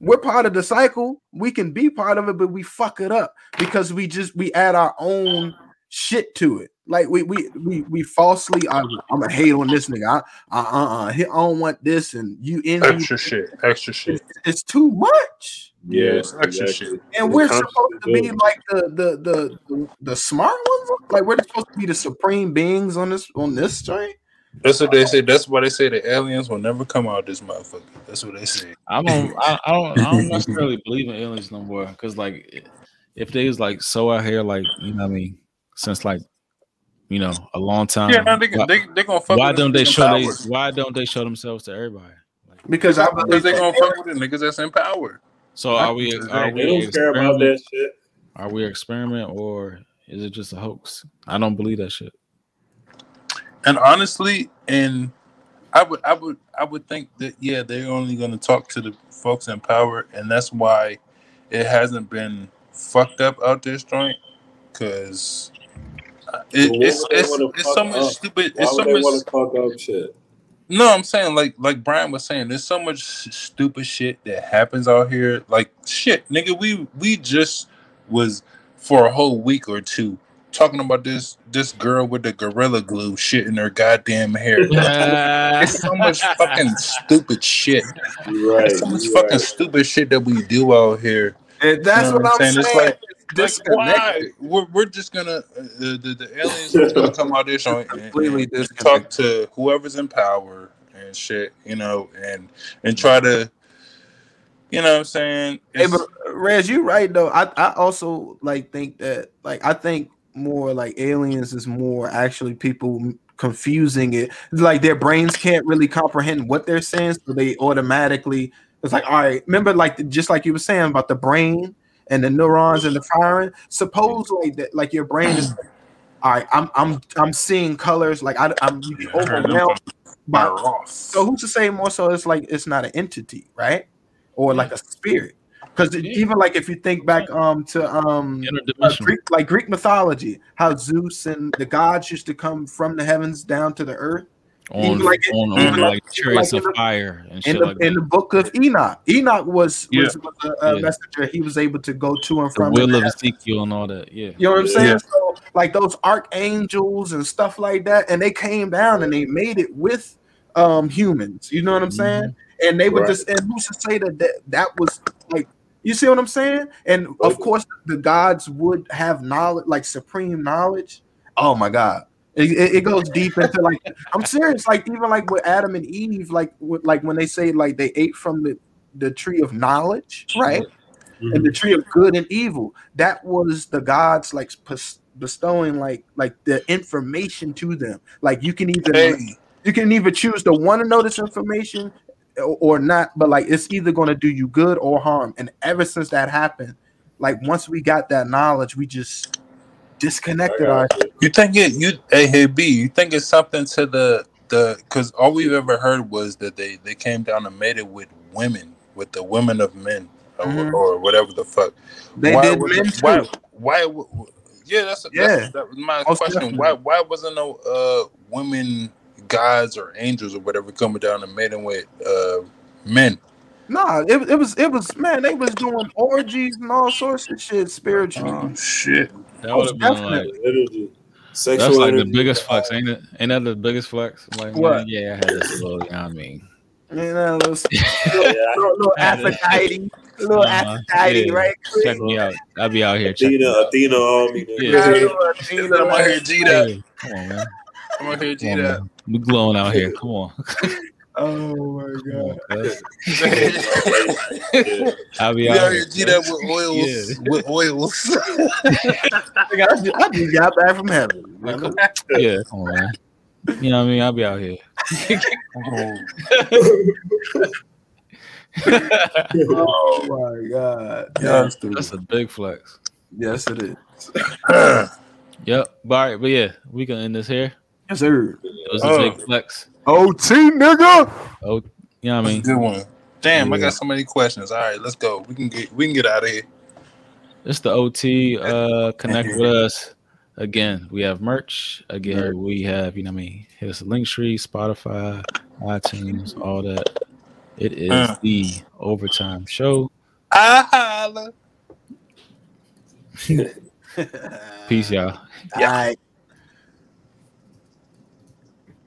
we're part of the cycle we can be part of it but we fuck it up because we just we add our own shit to it like we we we, we falsely I'm, I'm gonna hate on this nigga I, uh, uh, uh, I don't want this and you envy Extra shit. Extra shit. it's, it's too much Yeah, it's extra exactly. shit. and we're supposed to be like the the the the, the smart ones like we're supposed to be the supreme beings on this on this joint That's what they say. That's why they say the aliens will never come out this motherfucker. That's what they say. I don't. I, I don't. I don't necessarily believe in aliens no more. Because like, if they was like so out here, like you know, what I mean, since like, you know, a long time. Yeah, no, they why, they they gonna fuck. why with don't the they niggas show in they? power. Why don't they show themselves to everybody? Like, because I Because believe they that gonna fuck with the niggas that's in power. so are we? Are They we? don't care about that shit. Are we experiment or is it just a hoax? I don't believe that shit. And honestly, and I would I would I would think that yeah, they're only gonna talk to the folks in power, and that's why it hasn't been fucked up out this joint. Cause uh, it, it's it's, it's so much up? stupid. Why It's so much. want to fuck up shit? No, I'm saying like like Brian was saying, there's so much stupid shit that happens out here. Like shit, nigga, we we just was for a whole week or two talking about this this girl with the gorilla glue shit in her goddamn hair. It's so much fucking stupid shit. Right. It's so much you're fucking stupid shit that we do out here. And that's You know what, what I'm I'm saying? saying. It's It's Like, why? disconnected. We're, we're just gonna uh, the, the aliens are gonna come out this joint and, Completely and talk to whoever's in power and shit, you know, and and try to, you know, what I'm saying. Hey, It's- but Rez, you right though. I, I also like think that like I think more like aliens is more actually people confusing it. Like their brains can't really comprehend what they're saying, so they automatically it's like, all right, remember like just like you were saying about the brain and the neurons and the firing. Suppose like that, like your brain is like, all right, I'm I'm I'm seeing colors, like I, I'm you be I heard them overwhelmed by Ross. so who's to say more so it's like it's not an entity, right? Or like a spirit. Because even like if you think back um to um uh, Greek, like Greek mythology, how Zeus and the gods used to come from the heavens down to the earth. on, like it- on, on like- like even chariots like of the- fire and In shit the like in the book of Enoch, Enoch was was, was a, a Yeah. messenger. He was able to go to and from The from. will the of heavens. Ezekiel and all that. Yeah. You know what I'm saying? Yeah. So like those archangels and stuff like that, and they came down and they made it with um humans. You know what I'm saying? And they would Right. just and who's to say that, that that was like you see what I'm saying? And of course the gods would have knowledge, like supreme knowledge. Oh my god. It, it, it goes deep into like I'm serious, like even like with Adam and Eve, like with, like when they say like they ate from the the tree of knowledge, right? and the mm-hmm. tree of good and evil. That was the gods like bestowing like like the information to them. Like you can either Hey, you can either choose to want to know this information or, or not, but like it's either going to do you good or harm. And ever since that happened, like once we got that knowledge, we just disconnected our. you think it? You hey hey B? You think it's something to the the? Because all we've ever heard was that they they came down and made it with women, with the women of men, or, Mhm. or whatever the fuck. They why did was men why, too. why w- w- yeah that's, Yeah. that's that was my Most question definitely. why why wasn't no uh women gods or angels or whatever coming down and mating with uh men Nah, it, it was it was man. They was doing orgies and all sorts of shit spiritually. oh shit That would have been like definitely. Energy. Sexual that's like the biggest flex, ain't it? Ain't that the biggest flex? Like, What? man, yeah, I had this little. You know what I mean, You know, little, little, little Aphrodite, little Uh-huh. Aphrodite, Yeah. right? check me out. I'll be out here. Athena. Athena Army. Yeah. Yeah, Athena, I'm out here right? G that Hey, come on, man. I'm out here G Come on. We glowing out here. Come on. Oh my Come god. Yeah. I'll be out out here. here G that with oils Yeah. with oils I just, got back from heaven. Yeah, come on, man. You know what I mean? I'll be out here. Oh my god. Yeah. That's a big flex. Yes, it is. Yep. But, all right, but yeah, we can end this here. Yes, sir. It was a Oh. big flex. OT nigga. Oh, you know what I mean? good one damn I got so many questions all right let's go we can get we can get out of here It's the OT. Uh, connect with us. Again, we have merch. Again, we have, you know what I mean? Hit us a Linktree, Spotify, iTunes, all that. It is Uh. the overtime show. I holla Peace, y'all. All right.